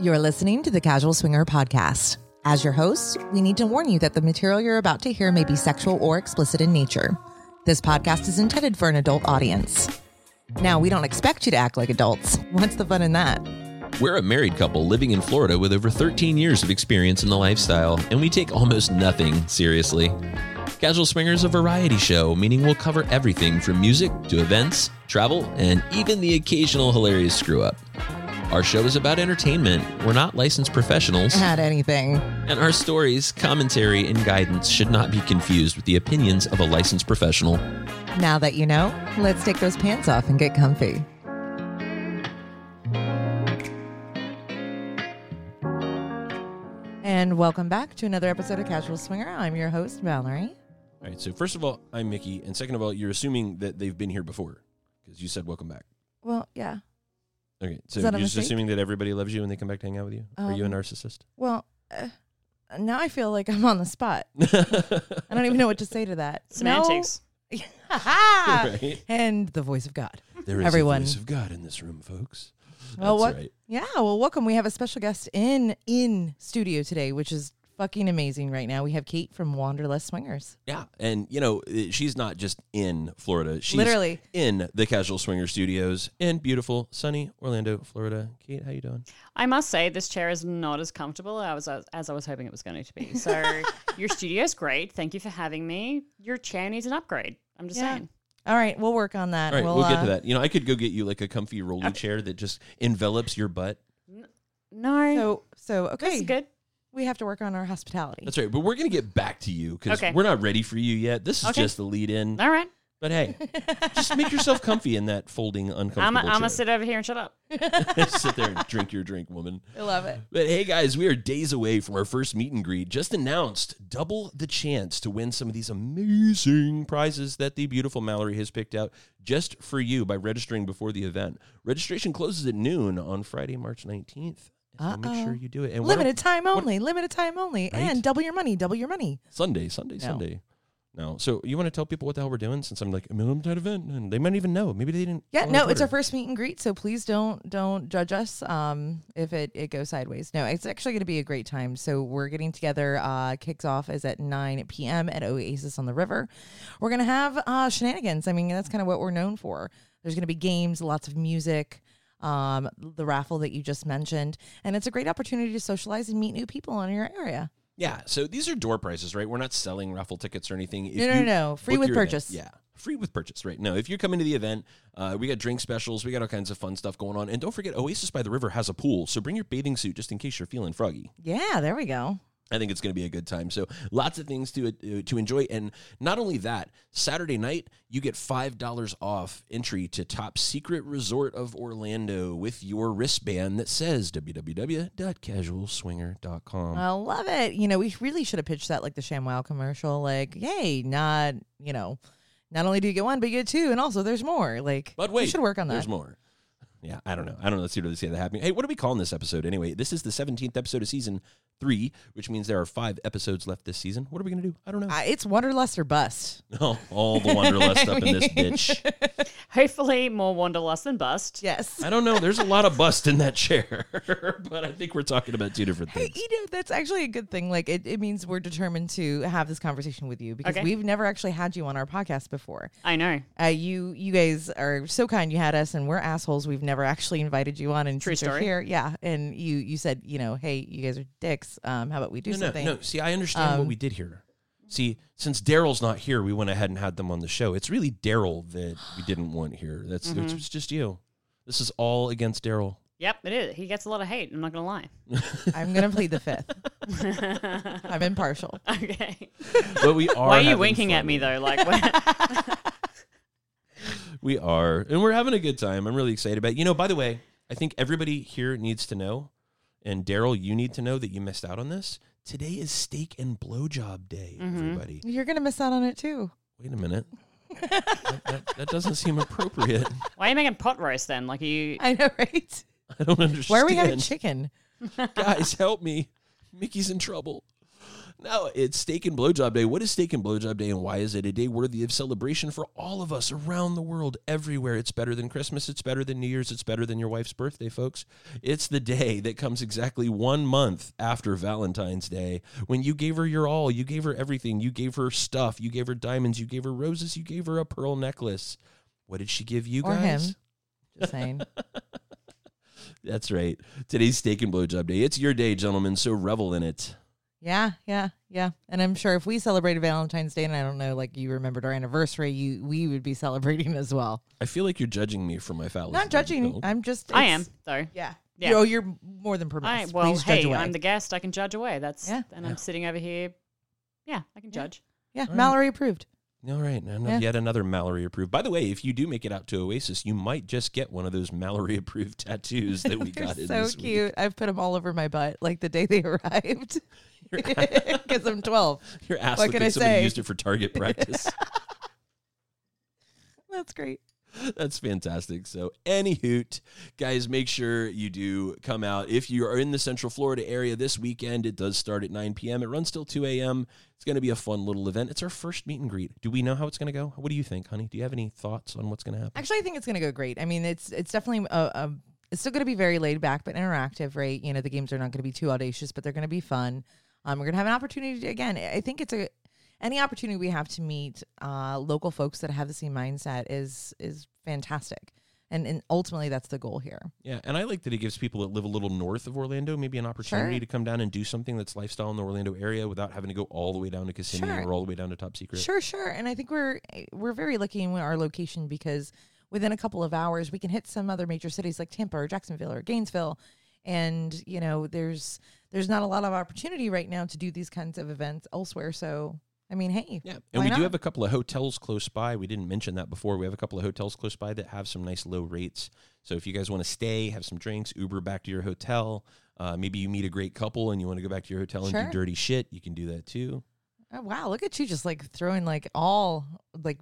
You're listening to the Casual Swinger Podcast. As your hosts, we need to warn you that the material you're about to hear may be sexual or explicit in nature. This podcast is intended for an adult audience. Now, we don't expect you to act like adults. What's the fun in that? We're a married couple living in Florida with over 13 years of experience in the lifestyle, and we take almost nothing seriously. Casual Swinger is a variety show, meaning we'll cover everything from music to events, travel, and even the occasional hilarious screw up. Our show is about entertainment. We're not licensed professionals, At anything. and our stories, commentary, and guidance should not be confused with the opinions of a licensed professional. Now that you know, let's take those pants off and get comfy. And welcome back to another episode of Casual Swinger. I'm your host, Valerie. All right. So first of all, I'm Mickey, and second of all, you're assuming that they've been here before because you said welcome back. Well, yeah. Okay. So that a you're just assuming that everybody loves you when they come back to hang out with you. Are you a Um, narcissist? Well, uh, now I feel like I'm on the spot. I don't even know what to say to that. Semantics. No. Ha-ha! right. and the voice of God. There is Everyone. a voice of God in this room, folks. Well, That's what? right. Yeah, well, welcome. We have a special guest in in studio today, which is fucking amazing right now. We have Kate from Wanderlust Swingers. Yeah, and you know she's not just in Florida; she's Literally. in the Casual Swinger Studios in beautiful, sunny Orlando, Florida. Kate, how you doing? I must say, this chair is not as comfortable as, as I was hoping it was going to be. So, your studio's great. Thank you for having me. Your chair needs an upgrade. I'm just Yeah. saying. All right, we'll work on that. All right, we'll, get uh, to that. You know, I could go get you like a comfy rolly Okay. chair that just envelops your butt. No, So, so okay, is good. We have to work on our hospitality. That's right, but we're gonna get back to you because Okay. we're not ready for you yet. This is Okay. just the lead in. All right. But hey, just make yourself comfy in that folding, uncomfortable I'm going to chair. sit over here and shut up. sit there and drink your drink, woman. I love it. But hey, guys, we are days away from our first meet and greet. Just announced double the chance to win some of these amazing prizes that the beautiful Mallory has picked out just for you by registering before the event. Registration closes at noon on Friday, March 19th. So make Uh-oh. sure you do it. And Limited a- time what- only. Limited time only. Right? And double your money. Double your money. Sunday, Sunday, No. Sunday. No. So you want to tell people what the hell we're doing since I'm like a minimum time event and they might even know. Maybe they didn't. Yeah, no, it's our first meet and greet, so please don't don't judge us um, if it, it goes sideways. No, it's actually going to be a great time. So we're getting together. Uh, kicks off is at 9 p.m. at Oasis on the River. We're going to have uh, shenanigans. I mean, that's kind of what we're known for. There's going to be games, lots of music, um, the raffle that you just mentioned, and it's a great opportunity to socialize and meet new people in your area. Yeah. So these are door prices, right? We're not selling raffle tickets or anything. If No, no, no, free with your event- purchase. yeah. Free with purchase, right? No, if you're coming to the event, uh, we got drink specials, we got all kinds of fun stuff going on, and don't forget, Oasis by the River has a pool, so bring your bathing suit just in case you're feeling froggy. Yeah, there we go. I think it's going to be a good time. So lots of things to uh, to enjoy, and not only that, Saturday night you get five dollars off entry to Top Secret Resort of Orlando with your wristband that says www.casualswinger.com. I love it. You know, we really should have pitched that like the ShamWow commercial. Like, hey, not you know, not only do you get one, but you get two, and also there's more. Like, But we wait, should work on that. There's more. Yeah, I don't know. I don't know. Let's see what they say that happening. Hey, what are we calling this episode anyway? This is the 17th episode of season three, which means there are five episodes left this season. What are we gonna do? I don't know. Uh, it's Wanderlust or bust. oh, all the wanderlust up in this bitch. Hopefully, more Wanderlust than Bust. Yes. I don't know. There's a lot of bust in that chair, but I think we're talking about two different Hey, things. you know, that's actually a good thing. Like, it, it means we're determined to have this conversation with you because Okay. we've never actually had you on our podcast before. I know. Uh, you you guys are so kind. You had us, and we're assholes. We've never actually invited you on, and True since you're story. here, yeah. And you you said, you know, hey, you guys are dicks. Um, how about we do No, no, something? no. See, I understand what Um, we did here. See, since Daryl's not here, we went ahead and had them on the show. It's really Daryl that we didn't want here. That's it's, Mm-hmm. it's just you. This is all against Daryl. Yep, it is. He gets a lot of hate. I'm not going to lie. I'm gonna plead the fifth. I'm impartial. okay. But we are. Why are you having winking at me, though? Like, what? We are, and we're having a good time. I'm really excited about. It. You know, by the way, I think everybody here needs to know, and Daryl, you need to know that you missed out on this. Today is steak and blowjob day, Mhm. everybody. You're gonna miss out on it too. Wait a minute. that, that- that doesn't seem appropriate. Why are you making pot roast then? Like, are you. I know, right? I don't understand. Why are we having chicken? Guys, help me. Mickey's in trouble. No, it's Steak and Blowjob Day. What is Steak and Blowjob Day and why is it a day worthy of celebration for all of us around the world, everywhere? It's better than Christmas. It's better than New Year's. It's better than your wife's birthday, folks. It's the day that comes exactly one month after Valentine's Day when you gave her your all. You gave her everything. You gave her stuff. You gave her diamonds. You gave her roses. You gave her a pearl necklace. What did she give you Or guys? him. Just saying. That's right. Today's Steak and Blowjob Day. It's your day, gentlemen, so revel in it. Yeah, yeah, yeah. And I'm sure if we celebrated Valentine's Day, and I don't know, like you remembered our anniversary, you we would be celebrating as well. I feel like you're judging me for my fallacy. Not judging. I'm just. I am it's- though. Yeah. Yeah. Yo, you're more than I, permitted. well, Please judge hey, away. I'm the guest. I can judge away. That's Yeah. and I'm sitting over here. Yeah, I can Yeah. judge. yeah, right. Mallory approved. All right, and Yeah. yet another Mallory approved. By the way, if you do make it out to Oasis, you might just get one of those Mallory approved tattoos that we They're got in so this week. cute. I've put them all over my butt like the day they arrived. Because I'm 12. Your ass What looked can like I somebody say? used it for target practice. That's great. That's fantastic. So, any hoot, guys, make sure you do come out. If you are in the Central Florida area this weekend, it does start at 9 p.m. It runs till 2 a.m. It's going to be a fun little event. It's our first meet and greet. Do we know how it's going to go? What do you think, honey? Do you have any thoughts on what's going to happen? Actually, I think it's going to go great. I mean, it's it's definitely a, a it's still going to be very laid back but interactive, right? You know, the games are not going to be too audacious, but they're going to be fun. Um, we're going to have an opportunity to, again. I think it's a any opportunity we have to meet uh, local folks that have the same mindset is is fantastic, and and ultimately that's the goal here. Yeah, and I like that it gives people that live a little north of Orlando maybe an opportunity Sure. to come down and do something that's lifestyle in the Orlando area without having to go all the way down to Kissimmee Sure. or all the way down to Top Secret. Sure, sure. And I think we're we're very lucky in our location because within a couple of hours we can hit some other major cities like Tampa or Jacksonville or Gainesville. And, you know, there's there's not a lot of opportunity right now to do these kinds of events elsewhere. So I mean, hey. Yeah, and we not? do have a couple of hotels close by. We didn't mention that before. We have a couple of hotels close by that have some nice low rates. So if you guys want to stay, have some drinks, Uber back to your hotel. Uh, maybe you meet a great couple and you want to go back to your hotel and Sure. do dirty shit. You can do that too. Oh, wow, look at you just like throwing like all like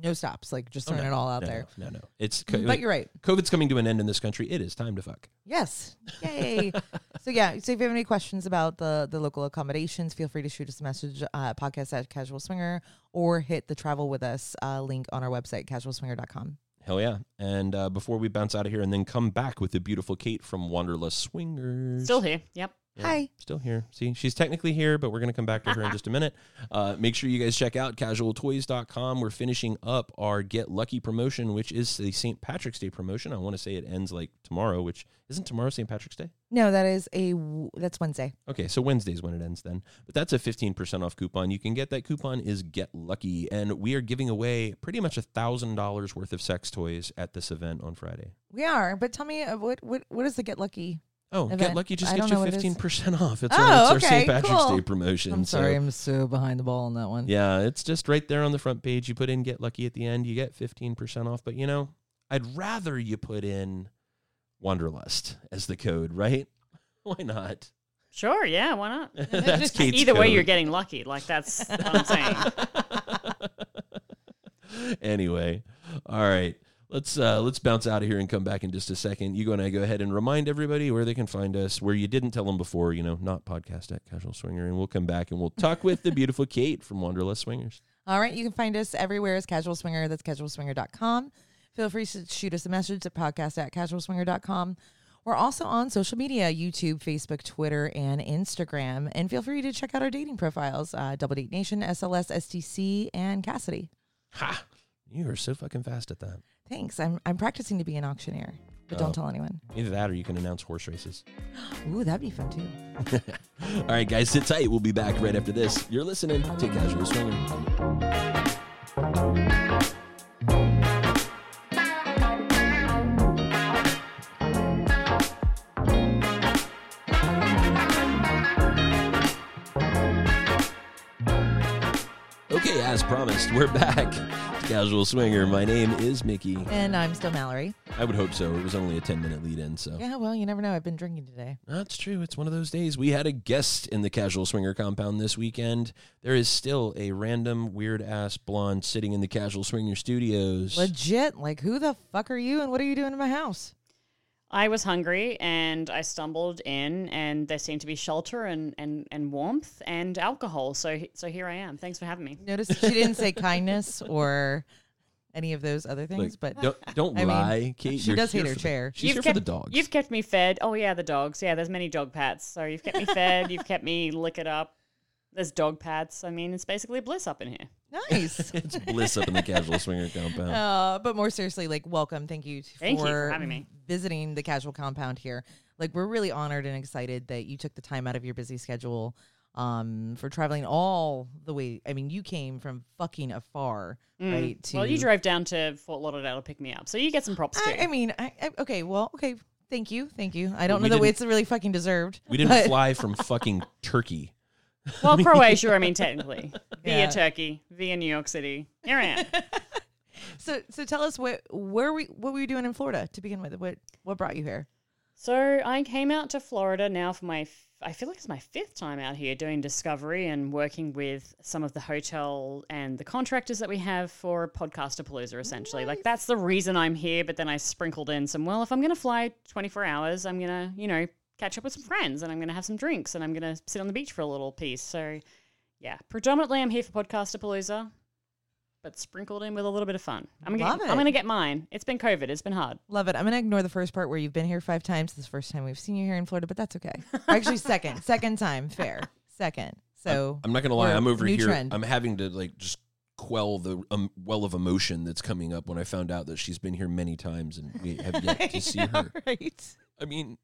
no stops, like just Oh, throwing no, it all out no, there. No, no, no. It's co- But you're right. COVID's coming to an end in this country. It is time to fuck. Yes. Yay. so yeah. So if you have any questions about the the local accommodations, feel free to shoot us a message uh, podcast at Casual Swinger or hit the travel with us uh, link on our website casualswinger.com. Hell yeah. And uh, before we bounce out of here and then come back with the beautiful Kate from Wanderlust Swingers. Still here. Yep. Yeah, Hi. Still here. See, she's technically here, but we're going to come back to her in just a minute. Uh, make sure you guys check out casualtoys.com. We're finishing up our Get Lucky promotion, which is the St. Patrick's Day promotion. I want to say it ends like tomorrow, which isn't tomorrow St. Patrick's Day? No, that is a that's Wednesday. Okay, so Wednesday's when it ends then. But that's a 15% off coupon. You can get that coupon is Get Lucky. And we are giving away pretty much a $1,000 worth of sex toys at this event on Friday. We are, but tell me uh, what what what is the get lucky? Oh, Get Lucky just I gets don't you know what it is. 15% off. It's, Oh, our, it's our St. Patrick's cool. Day promotion. I'm so- sorry, I'm so behind the ball on that one. Yeah, it's just right there on the front page. You put in get lucky at the end, you get 15% off. But you know, I'd rather you put in Wanderlust as the code, right? Why not? Sure. Yeah. Why not? That's Kate's Either way, you're getting lucky. Like that's what I'm saying. anyway, all right. Let's uh, let's bounce out of here and come back in just a second. You and I go ahead and remind everybody where they can find us, where you didn't tell them before, you know, not podcast at Casual Swinger, and we'll come back and we'll talk with the beautiful Kate from Wanderlust Swingers. All right, you can find us everywhere as Casual Swinger. That's casualswinger.com. Feel free to shoot us a message at podcast at casualswinger.com. We're also on social media YouTube, Facebook, Twitter, and Instagram. And feel free to check out our dating profiles uh, Double Date Nation, SLS, SDC, and Kasidie. Ha! You are so fucking fast at that. Thanks. I'm, I'm practicing to be an auctioneer, but Oh. don't tell anyone. Either that or you can announce horse races. Ooh, that'd be fun too. All right, guys, sit tight. We'll be back right after this. You're listening to Casual Swinger. Okay, as promised, we're back Casual Swinger. My name is Mickey. And I'm still Mallory. I would hope so. It was only a 10 minute lead in, so. Yeah, well, you never know. I've been drinking today. That's true. It's one of those days. We had a guest in the Casual Swinger compound this weekend. There is still a random weird ass blonde sitting in the Casual Swinger studios. Legit. Like, who the fuck are you and what are you doing in my house? I was hungry and I stumbled in, and there seemed to be shelter and, and, and warmth and alcohol. So so here I am. Thanks for having me. Notice she didn't say kindness or any of those other things, Like, but don't don't I mean, lie, Kate. she You're does hate her for the- chair. she's here kept, for the dogs. You've kept me fed. Oh yeah, the dogs. Yeah, there's many dog pats. So you've kept me fed. you've kept me lick it up. There's dog pats. I mean, it's basically bliss up in here. Nice. it's bliss up in the casual swinger compound. Uh, but more seriously, like, welcome. Thank you t- Thank you for for having me. visiting the casual compound here. Like, we're really honored and excited that you took the time out of your busy schedule um, for traveling all the way. I mean, you came from fucking afar, right? To, Mm. Well, you drove down to Fort Lauderdale to pick me up, so you get some props too. I, I mean, I, I, okay, well, okay. Thank you, thank you. I don't we know that didn't- it's really fucking deserved. we didn't but- fly from fucking Turkey. Well, Croatia. I mean, technically, via Turkey, via New York City. Here I am. So, so tell us what where we what were you doing in Florida to begin with? What what brought you here? So I came out to Florida now for my, I feel like it's my fifth time out here doing discovery and working with some of the hotel and the contractors that we have for Podcaster Palooza, essentially. Like that's the reason I'm here. But then I sprinkled in some, well, if I'm going to fly 24 hours, I'm going to, you know, catch up with some friends and I'm going to have some drinks and I'm going to sit on the beach for a little piece. So yeah, predominantly I'm here for Podcaster Palooza. But sprinkled in with a little bit of fun. I'm gonna, Love get, it. I'm gonna get mine. It's been COVID. It's been hard. Love it. I'm gonna ignore the first part where you've been here five times. This is the first time we've seen you here in Florida, but that's okay. Actually, second, second time, fair, second. So I'm not gonna lie. I'm over new here. trend. I'm having to like just quell the um, well of emotion that's coming up when I found out that she's been here many times and we have yet to see her. right. I mean,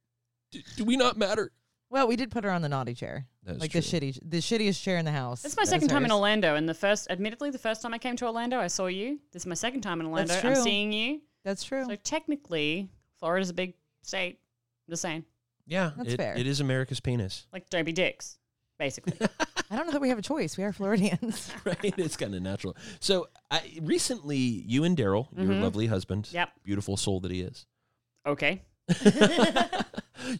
do, do we not matter? Well, we did put her on the naughty chair, That is like true. the shitty, the shittiest chair in the house. This is my That second time in. Orlando, and the first, admittedly, the first time I came to Orlando, I saw you. This is my second time in Orlando. That's I'm seeing you. That's true. So technically, Florida's a big state. I'm just saying. Yeah, That's it, fair. it is America's penis, Like, don't be dicks, basically. I don't know that we have a choice. We are Floridians. right? It's kind of natural. So, I, recently, you and Daryl, your Mhm. lovely husband, Yep. beautiful soul that he is, okay.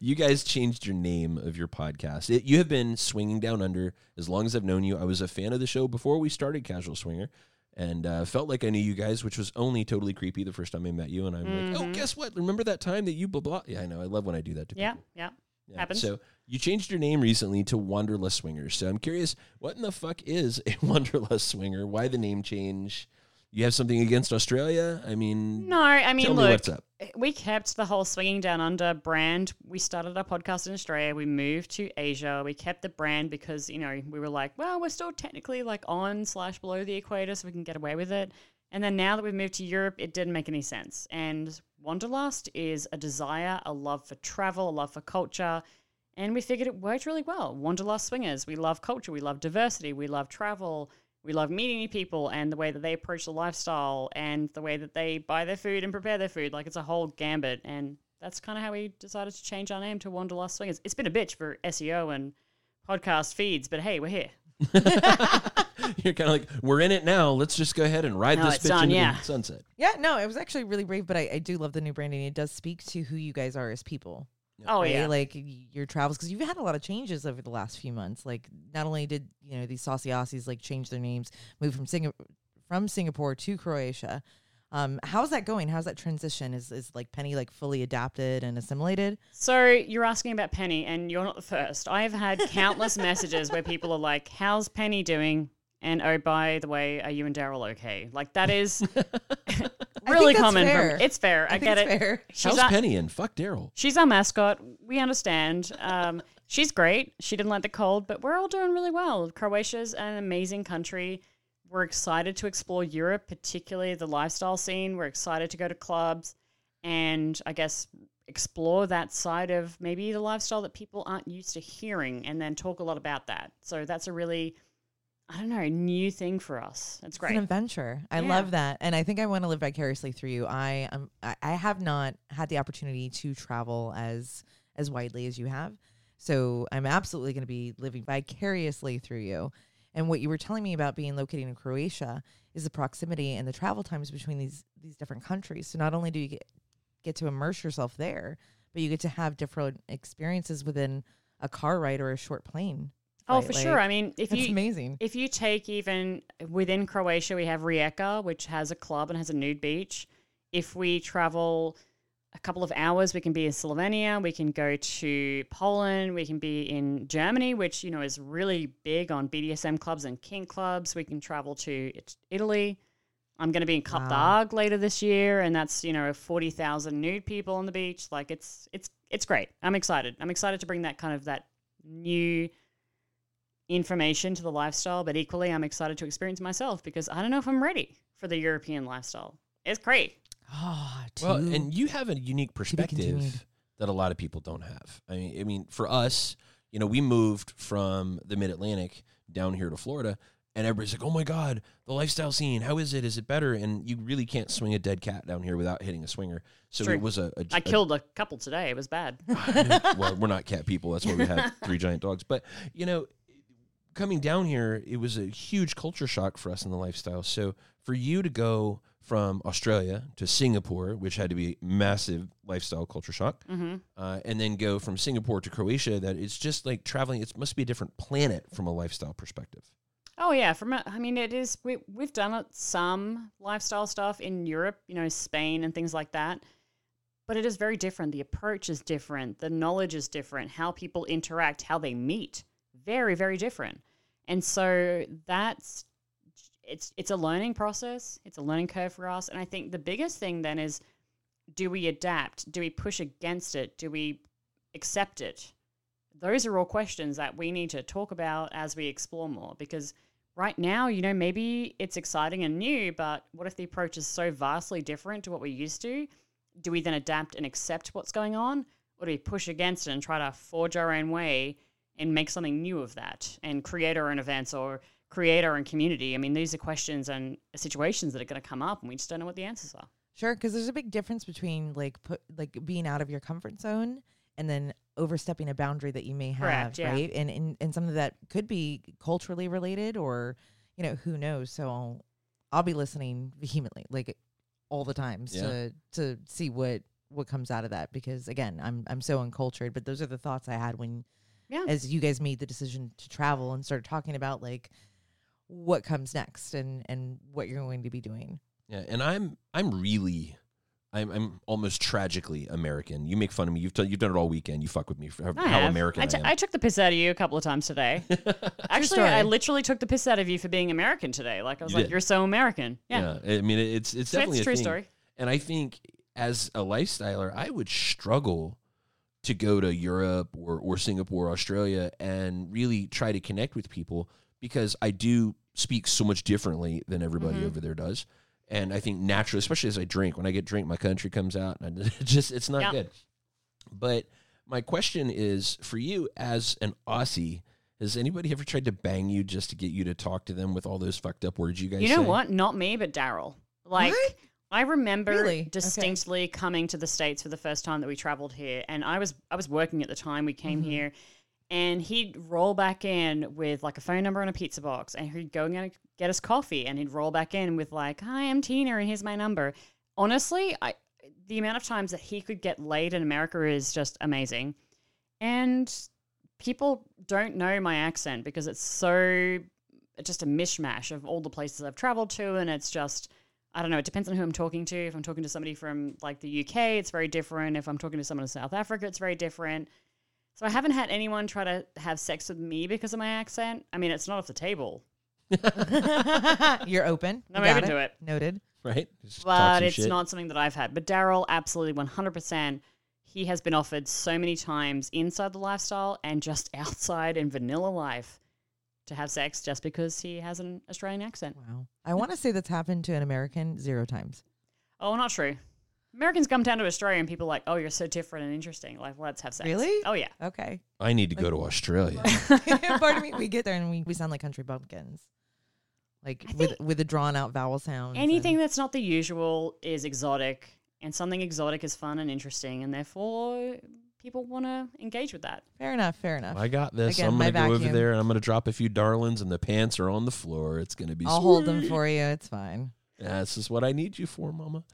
You guys changed your name of your podcast. It, you have been swinging down under as long as I've known you. I was a fan of the show before we started Casual Swinger, and uh, felt like I knew you guys, which was only totally creepy the first time I met you. And I'm like, oh, Mhm. guess what? Remember that time that you blah blah? Yeah, I know. I love when I do that to Yeah, people. yeah. Yeah. Happens. So you changed your name recently to Wanderlust Swingers. So I'm curious, what in the fuck is a Wanderlust Swinger? Why the name change? You have something against Australia? I mean, No, I mean, look, what's up. We kept the whole swinging down under brand. We started our podcast in Australia. We moved to Asia. We kept the brand because you know we were like, well, we're still technically like on slash below the equator, so we can get away with it. And then now that we've moved to Europe, it didn't make any sense. And Wanderlust is a desire, a love for travel, a love for culture. And we figured it worked really well. Wanderlust swingers. We love culture. We love diversity. We love travel. We love meeting new people and the way that they approach the lifestyle and the way that they buy their food and prepare their food. Like it's a whole gambit. And that's kind of how we decided to change our name to Wanderlust Swingers. It's been a bitch for SEO and podcast feeds, but hey, we're here. You're kind of like, we're in it now. Let's just go ahead and ride No, this it's bitch done, into yeah. the sunset. yeah, no, it was actually really brave, but I, I do love the new branding. It does speak to who you guys are as people. Oh, right? yeah. Like your travels, because you've had a lot of changes over the last few months. Like not only did you know these saucy Aussies like change their names, move from Singapore from Singapore to Croatia. Um, how's that going? How's that transition? Is is like Penny like fully adapted and assimilated? So you're asking about Penny, and you're not the first. I've had countless messages where people are like, "How's Penny doing?" And oh, by the way, are you and Daryl okay? Like that is really that's common. fair. From, it's fair. I, think get it's it. fair. She's How's a- Penny and fuck Daryl? She's our mascot. We understand. Um, she's great. She didn't like the cold, but we're all doing really well. Croatia's an amazing country. We're excited to explore Europe, particularly the lifestyle scene. We're excited to go to clubs and I guess explore that side of maybe the lifestyle that people aren't used to hearing and then talk a lot about that. So that's a really, I don't know, a new thing for us. It's It's great. an adventure. I Yeah. love that, and I think I want to live vicariously through you. I um, I, I have not had the opportunity to travel as as widely as you have, so I'm absolutely going to be living vicariously through you. And what you were telling me about being located in Croatia is the proximity and the travel times between these these different countries. So not only do you get get to immerse yourself there, but you get to have different experiences within a car ride or a short plane. Oh, for Like, sure. I mean, if you amazing. If you take even within Croatia, we have Rijeka, which has a club and has a nude beach. If we travel a couple of hours, we can be in Slovenia. We can go to Poland. We can be in Germany, which you know is really big on BDSM clubs and kink clubs. We can travel to Italy. I'm going to be in Cap Wow. later this year, and that's you know forty thousand nude people on the beach. Like it's it's it's great. I'm excited. I'm excited to bring that kind of that new information to the lifestyle, but equally, I'm excited to experience myself because I don't know if I'm ready for the European lifestyle. It's great. Oh, Well, and you have a unique perspective that a lot of people don't have. I mean, I mean, for us, you know, we moved from the Mid Atlantic down here to Florida, and everybody's like, "Oh my God, the lifestyle scene! How is it? Is it better?" And you really can't swing a dead cat down here without hitting a swinger. So True. it was a. a I a- killed a couple today. It was bad. well, we're not cat people. That's why we have three giant dogs. But you know, coming down here, it was a huge culture shock for us in the lifestyle. So for you to go from Australia to Singapore, which had to be a massive lifestyle culture shock, hmm uh, and then go from Singapore to Croatia, that it's just like traveling. It must be a different planet from a lifestyle perspective. Oh yeah, from a, I mean, it is. We we've done it, some lifestyle stuff in Europe, you know, Spain and things like that. But it is very different. The approach is different. The knowledge is different. How people interact, how they meet, very very different. And so that's it's it's a learning process. It's a learning curve for us. And I think the biggest thing then is, do we adapt? Do we push against it? Do we accept it? those are all questions that we need to talk about as we explore more because right now you know maybe it's exciting and new but what if the approach is so vastly different to what we're used to do we then adapt and accept what's going on or do we push against it and try to forge our own way and make something new of that and create our own events or create our own community i mean these are questions and situations that are going to come up and we just don't know what the answers are Sure, because there's a big difference between like put like being out of your comfort zone and then overstepping a boundary that you may have, Correct, yeah. right? And, and and something that could be culturally related or you know who knows. So I'll, I'll be listening vehemently, like all the times Yeah. to to see what what comes out of that because again, I'm I'm so uncultured, but those are the thoughts I had when yeah as you guys made the decision to travel and started talking about like what comes next and and what you're going to be doing. Yeah, and I'm I'm really. I'm, I'm almost tragically American. You make fun of me. You've done you've done it all weekend. You fuck with me for how, I how. American I, I, t- am. I took the piss out of you a couple of times today. Actually, I literally took the piss out of you for being American today. Like I was You like, did. "You're so American." Yeah, I mean, it's it's So definitely it's a true thing. story. And I think as a lifestyler, I would struggle to go to Europe or, or Singapore, Australia, and really try to connect with people because I do speak so much differently than everybody Mhm. over there does. And I think naturally, especially as I drink, when I get drink, my country comes out, and I just it's not Yeah. good. But my question is for you as an Aussie. Has anybody ever tried to bang you just to get you to talk to them with all those fucked up words you guys You know say? what? Not me, but Daryl. Like What? I remember Really? Okay. distinctly coming to the states for the first time that we traveled here, and I was I was working at the time we came Mhm. here, and he'd roll back in with like a phone number and a pizza box, and he'd go and get- us coffee, and he'd roll back in with like, "Hi, I'm Tina, and here's my number." Honestly, I the amount of times that he could get laid in America is just amazing, and people don't know my accent because it's so it's just a mishmash of all the places I've traveled to, and it's just I don't know. It depends on who I'm talking to. If I'm talking to somebody from like the UK, it's very different. If I'm talking to someone in South Africa, it's very different. So I haven't had anyone try to have sex with me because of my accent. I mean, it's not off the table, You're open. I'm You got open to it. Noted. right? Just but it's shit. not something that I've had. But Daryl, absolutely 100%. He has been offered so many times inside the lifestyle and just outside in vanilla life to have sex just because he has an Australian accent. Wow. I want to say that's happened to an American zero times. Oh, not true. Americans come down to Australia and people are like, oh, you're so different and interesting. Like, let's have sex. Really? Oh, yeah. Okay. I need to go to Australia. Pardon me. We get there and we, we sound like country bumpkins. Like with with a drawn out vowel sound. Anything and- that's not the usual is exotic, and something exotic is fun and interesting, and therefore people want to engage with that. fair enough. Fair enough. I got this. Again, I'm gonna go over there and I'm gonna drop a few darlings, and the pants are on the floor. It's gonna be. I'll hold them for you. It's fine. Yeah, this is what I need you for, Mama.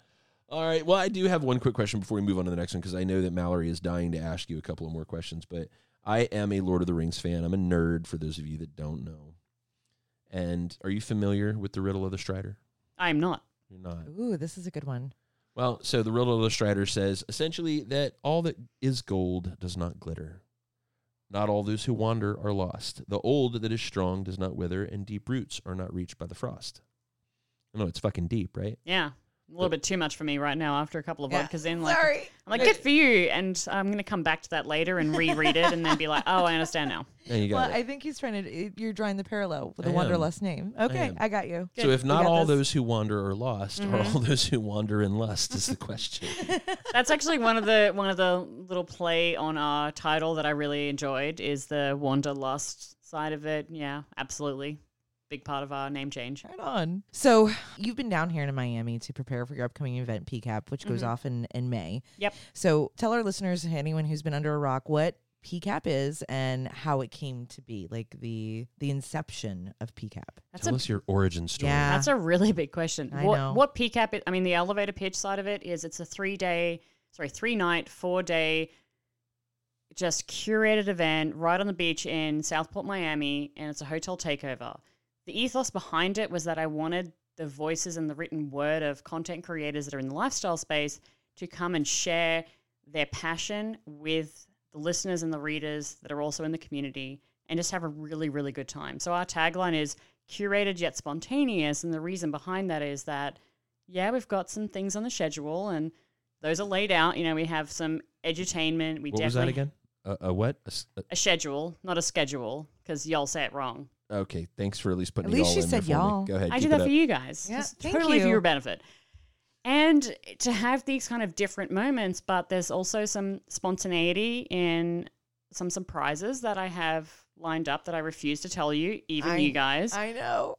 All right. Well, I do have one quick question before we move on to the next one because I know that Mallory is dying to ask you a couple of more questions. But I am a Lord of the Rings fan. I'm a nerd for those of you that don't know. And are you familiar with the riddle of the Strider? I'm not. You're not. Ooh, this is a good one. Well, so the riddle of Strider says essentially that all that is gold does not glitter. Not all those who wander are lost. The old that is strong does not wither, and deep roots are not reached by the frost. I know it's fucking deep, right? Yeah. A little bit too much for me right now after a couple of Yeah. vodkas in. Like, Sorry. I'm like, good for you. And I'm going to come back to that later and reread it and then be like, oh, I understand now. And you go. Well, it. I think he's trying to. You're drawing the parallel with I the am. Wanderlust name. Okay, am. I, got you. So if not all this. those who wander are lost, are all mm-hmm. those who wander in lust is the question. That's actually one of the one of the little play on our title that I really enjoyed is the wanderlust side of it. Yeah, absolutely. Big part of our name change. Right on. So you've been down here in Miami to prepare for your upcoming event, PCAP, which Mm-hmm. goes off in, in May. Yep. So tell our listeners, anyone who's been under a rock, what PCAP is and how it came to be, like the the inception of PCAP. That's Tell a us your origin story. Yeah. That's a really big question. I what know. what PCAP? It, I mean, the elevator pitch side of it is it's a three day, sorry, three night, four day, just curated event right on the beach in Southport, Miami, and it's a hotel takeover. The ethos behind it was that I wanted the voices and the written word of content creators that are in the lifestyle space to come and share their passion with the listeners and the readers that are also in the community and just have a really, really good time. So our tagline is curated yet spontaneous. And the reason behind that is that, yeah, we've got some things on the schedule and those are laid out. You know, we have some edutainment. We What was that again? A, a what? A schedule, not a schedule, because y'all say it wrong. Okay, thanks for at least putting At it least all she in there said for me. y'all. Go ahead. I keep do that up. for you guys. Yeah, Just thank totally for your benefit. And to have these kind of different moments, but there's also some spontaneity in some surprises that I have lined up that I refuse to tell you, even I- you guys. I know.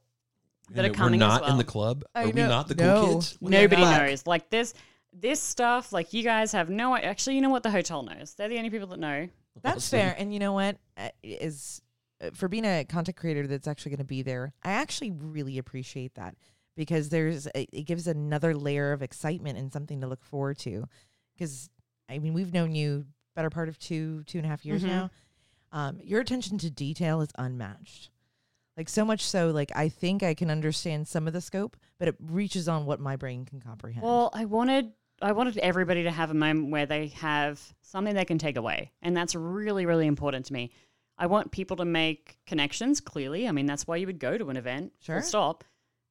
that are coming. We're coming as not in the club. I Are we know. not the cool kids? We Nobody knows. Like this, this stuff. Like you guys have no. Actually, you know what? The hotel knows. They're the only people that know. That's Awesome. fair. And you know what? Uh, Is for being a content creator that's actually going to be there, I actually really appreciate that because there's a, it gives another layer of excitement and something to look forward to. Because I mean, we've known you better part of two two and a half years Mhm. now. Um, your attention to detail is unmatched. Like so much so, like I think I can understand some of the scope, but it reaches on what my brain can comprehend. Well, I wanted I wanted everybody to have a moment where they have something they can take away, and that's really really important to me. I want people to make connections. Clearly, I mean that's why you would go to an event. Sure. Stop.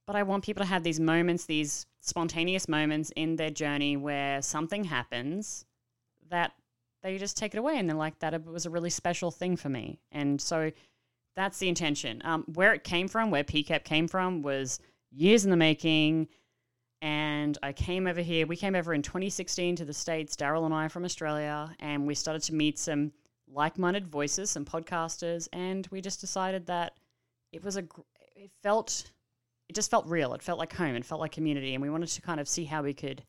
But I want people to have these moments, these spontaneous moments in their journey where something happens that they just take it away and they're like, that was a really special thing for me. And so that's the intention. Um, where it came from, where PCAP came from, was years in the making. And I came over here. We came over in 2016 to the States, Daryl and I from Australia, and we started to meet some like minded voices, some podcasters. And we just decided that it was a, it felt, it just felt real. It felt like home. It felt like community. And we wanted to kind of see how we could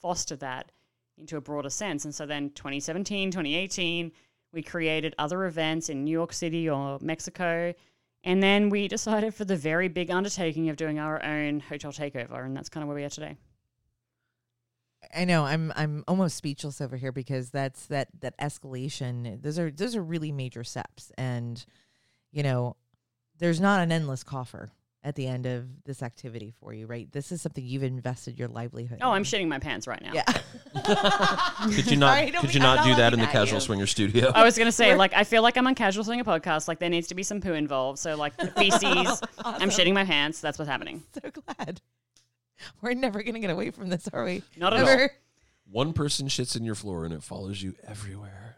foster that into a broader sense. And so then 2017, 2018, we created other events in New York City or Mexico. And then we decided for the very big undertaking of doing our own hotel takeover. And that's kind of where we are today. I know I'm I'm almost speechless over here because that's that that escalation. Those are those are really major steps, and you know, there's not an endless coffer at the end of this activity for you, right? This is something you've invested your livelihood. Oh, I'm shitting my pants right now. Yeah. Could you not? Sorry, could you I'm not do that in the casual you. swinger studio? I was gonna say, like, I feel like I'm on Casual Swinger podcast. Like, there needs to be some poo involved. So, like, the feces, I'm shitting my pants. That's what's happening. so glad. We're never gonna get away from this, are we? Not at all. Ever? One person shits in your floor and it follows you everywhere.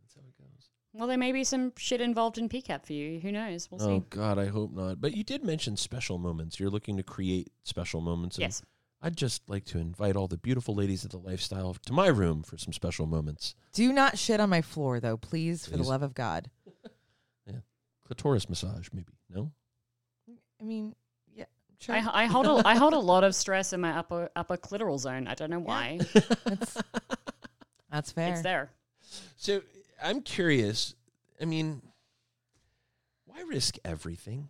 That's how it goes. Well, there may be some shit involved in PCAP for you. Who knows? We'll Oh see. God, I hope not. But you did mention special moments. You're looking to create special moments. and Yes. I'd just like to invite all the beautiful ladies of the lifestyle to my room for some special moments. Do not shit on my floor, though, please, for the Please. love of God. Yeah. Clitoris massage, maybe. No. I mean, yeah, sure. I, I hold a, I hold a lot of stress in my upper upper clitoral zone. I don't know why. that's, that's fair. It's there. So I'm curious. I mean, why risk everything?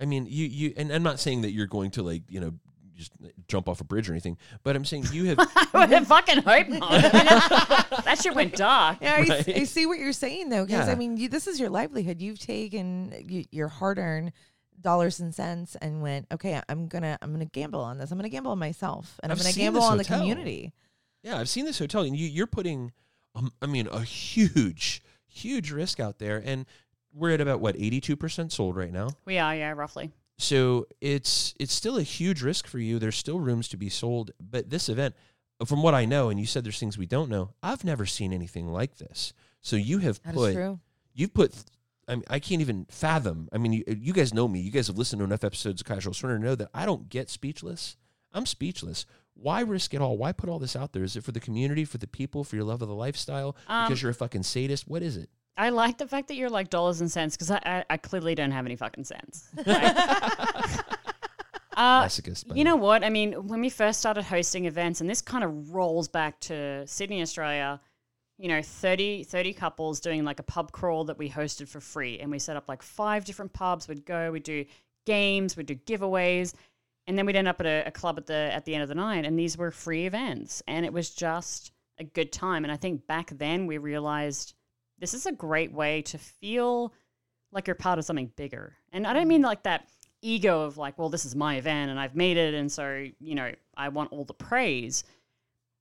I mean, you you and I'm not saying that you're going to like you know just jump off a bridge or anything, but I'm saying you have I would fucking hope not. that shit went dark. Yeah, I, s- I Right? see what you're saying though, because Yeah. I mean, you, this is your livelihood. You've taken y- your hard-earned dollars and cents and went, okay, I'm gonna I'm gonna gamble on this. I'm gonna gamble on myself, and I've I'm gonna gamble on hotel. the community. Yeah, I've seen this hotel, and you, you're putting, um, I mean, a huge, huge risk out there, and we're at about what 82 percent sold right now. We are, yeah, roughly. So it's it's still a huge risk for you. There's still rooms to be sold, but this event, from what I know, and you said there's things we don't know. I've never seen anything like this. So you have That is put true. you've put I mean, I can't even fathom. I mean, you, you guys know me. You guys have listened to enough episodes of Casual Swinger to know that I don't get speechless. I'm speechless. Why risk it all? Why put all this out there? Is it for the community, for the people, for your love of the lifestyle? Um, because you're a fucking sadist? What is it? I like the fact that you're like dollars and cents because I, I, I clearly don't have any fucking sense. Right? uh, you know what? I mean, when we first started hosting events, and this kind of rolls back to Sydney, Australia, you know, 30, 30 couples doing like a pub crawl that we hosted for free. And we set up like five different pubs. We'd go, we'd do games, we'd do giveaways. And then we'd end up at a, a club at the at the end of the night. And these were free events. And it was just a good time. And I think back then we realized this is a great way to feel like you're part of something bigger. And I don't mean mm. like that ego of like, well, this is my event and I've made it. And so, you know, I want all the praise.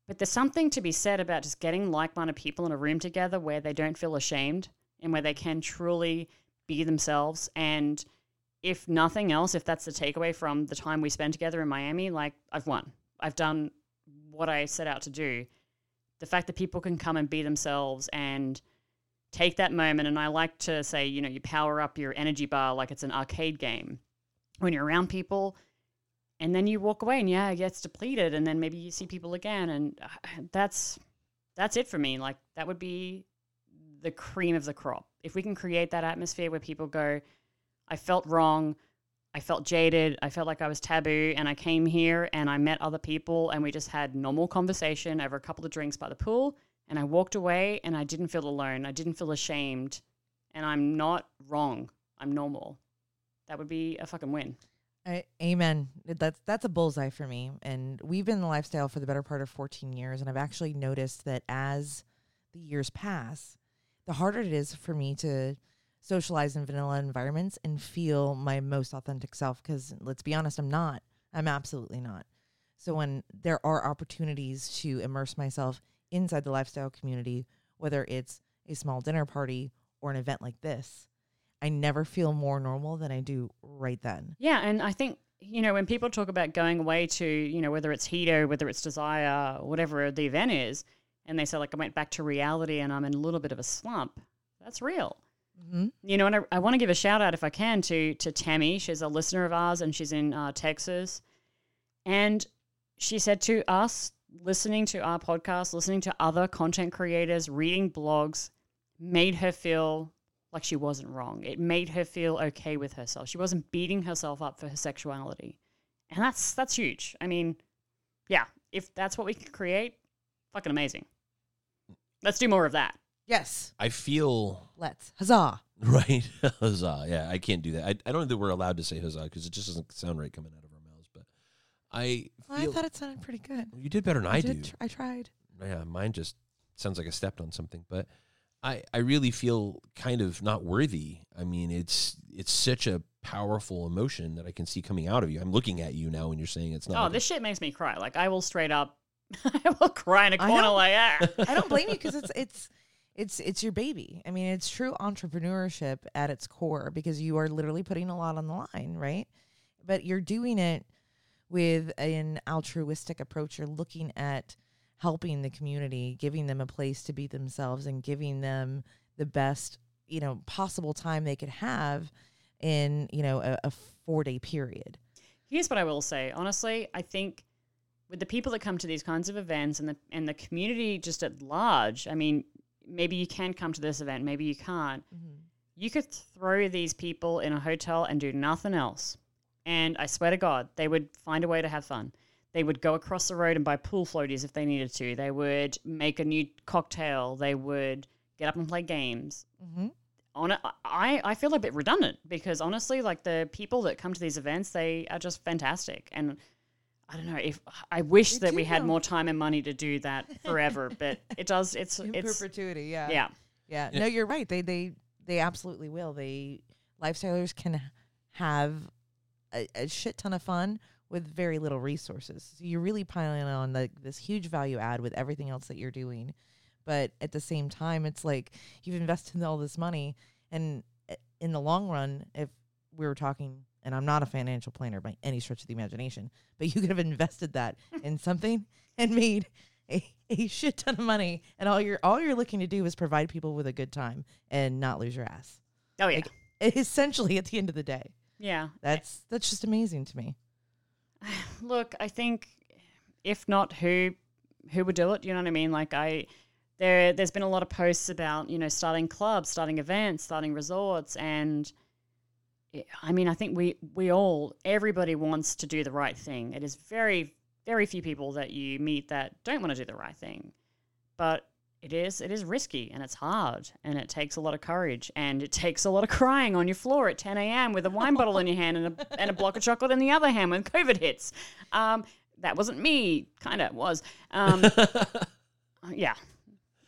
But there's something to be said about just getting like minded people in a room together where they don't feel ashamed and where they can truly be themselves. And if nothing else, if that's the takeaway from the time we spend together in Miami, like I've won. I've done what I set out to do. The fact that people can come and be themselves and take that moment. And I like to say, you know, you power up your energy bar like it's an arcade game when you're around people and then you walk away and yeah it gets depleted and then maybe you see people again and uh, that's that's it for me. Like that would be the cream of the crop. If we can create that atmosphere where people go i felt wrong. I felt jaded. I felt like i was taboo and i came here and i met other people and we just had normal conversation over a couple of drinks by the pool and i walked away and i didn't feel alone. I didn't feel ashamed and i'm not wrong. I'm normal. That would be a fucking win I, amen. That's that's a bullseye for me. And we've been in the lifestyle for the better part of 14 years, and I've actually noticed that as the years pass, the harder it is for me to socialize in vanilla environments and feel my most authentic self. Because let's be honest, I'm not. I'm absolutely not. So when there are opportunities to immerse myself inside the lifestyle community, whether it's a small dinner party or an event like this, I never feel more normal than I do right then. Yeah, and I think you know when people talk about going away to you know whether it's Hedo, whether it's Desire, whatever the event is, and they say like I went back to reality and I'm in a little bit of a slump. That's real. Mm-hmm. You know, and I, I want to give a shout out if I can to to Tammy. She's a listener of ours and she's in uh, Texas, and she said to us listening to our podcast, listening to other content creators, reading blogs, made her feel like she wasn't wrong. It made her feel okay with herself. She wasn't beating herself up for her sexuality. And that's that's huge. I mean, yeah, if that's what we can create, fucking amazing. Let's do more of that. Yes. I feel Let's. Huzzah. right. huzzah! Yeah, I can't do that. I, I don't think that we're allowed to say huzzah because it just doesn't sound right coming out of our mouths. But I Well, feel I thought it sounded pretty good. you did better than I, do. did tr- I tried. yeah, mine just sounds like I stepped on something, but I I really feel kind of not worthy. I mean, it's it's such a powerful emotion that I can see coming out of you. I'm looking at you now when you're saying it's not. Oh, like a- this shit makes me cry. Like I will straight up I will cry in a corner like ah. I don't blame you because it's it's it's it's your baby. I mean, it's true entrepreneurship at its core because you are literally putting a lot on the line, right? But you're doing it with an altruistic approach. You're looking at helping the community, giving them a place to be themselves, and giving them the best you know possible time they could have in you know a, a four day period. Here's what I will say. Honestly, I think with the people that come to these kinds of events and the and the community just at large, I mean, maybe you can come to this event, maybe you can't. Mm-hmm. You could throw these people in a hotel and do nothing else. And I swear to God, they would find a way to have fun. They would go across the road and buy pool floaties if they needed to. They would make a new cocktail. They would get up and play games. Mm-hmm. On it, I, I feel a bit redundant because honestly, like the people that come to these events, they are just fantastic. And I don't know if I wish Me that we too, had more time and money to do that forever, but it does. It's In it's perpetuity, yeah. yeah. Yeah, Yeah. no, you're right. They they they absolutely will. They lifestylers can have a, a shit ton of fun with very little resources. So you're really piling on like this huge value add with everything else that you're doing. But at the same time, it's like you've invested all this money, and eh, in the long run, if we were talking, and I'm not a financial planner by any stretch of the imagination, but you could have invested that in something and made a, a shit ton of money, and all you're all you're looking to do is provide people with a good time and not lose your ass. Oh yeah, Like, essentially, at the end of the day, yeah. that's that's just amazing to me. Look, I think if not who who would do it, you know what I mean? Like I there there's been a lot of posts about, you know, starting clubs, starting events, starting resorts and I mean, I think we we all everybody wants to do the right thing. It is very very few people that you meet that don't want to do the right thing. But it is it is risky and it's hard and it takes a lot of courage and it takes a lot of crying on your floor at 10 a.m. with a wine bottle in your hand and a, and a block of chocolate in the other hand when COVID hits. Um, that wasn't me, kind of was. Um, yeah,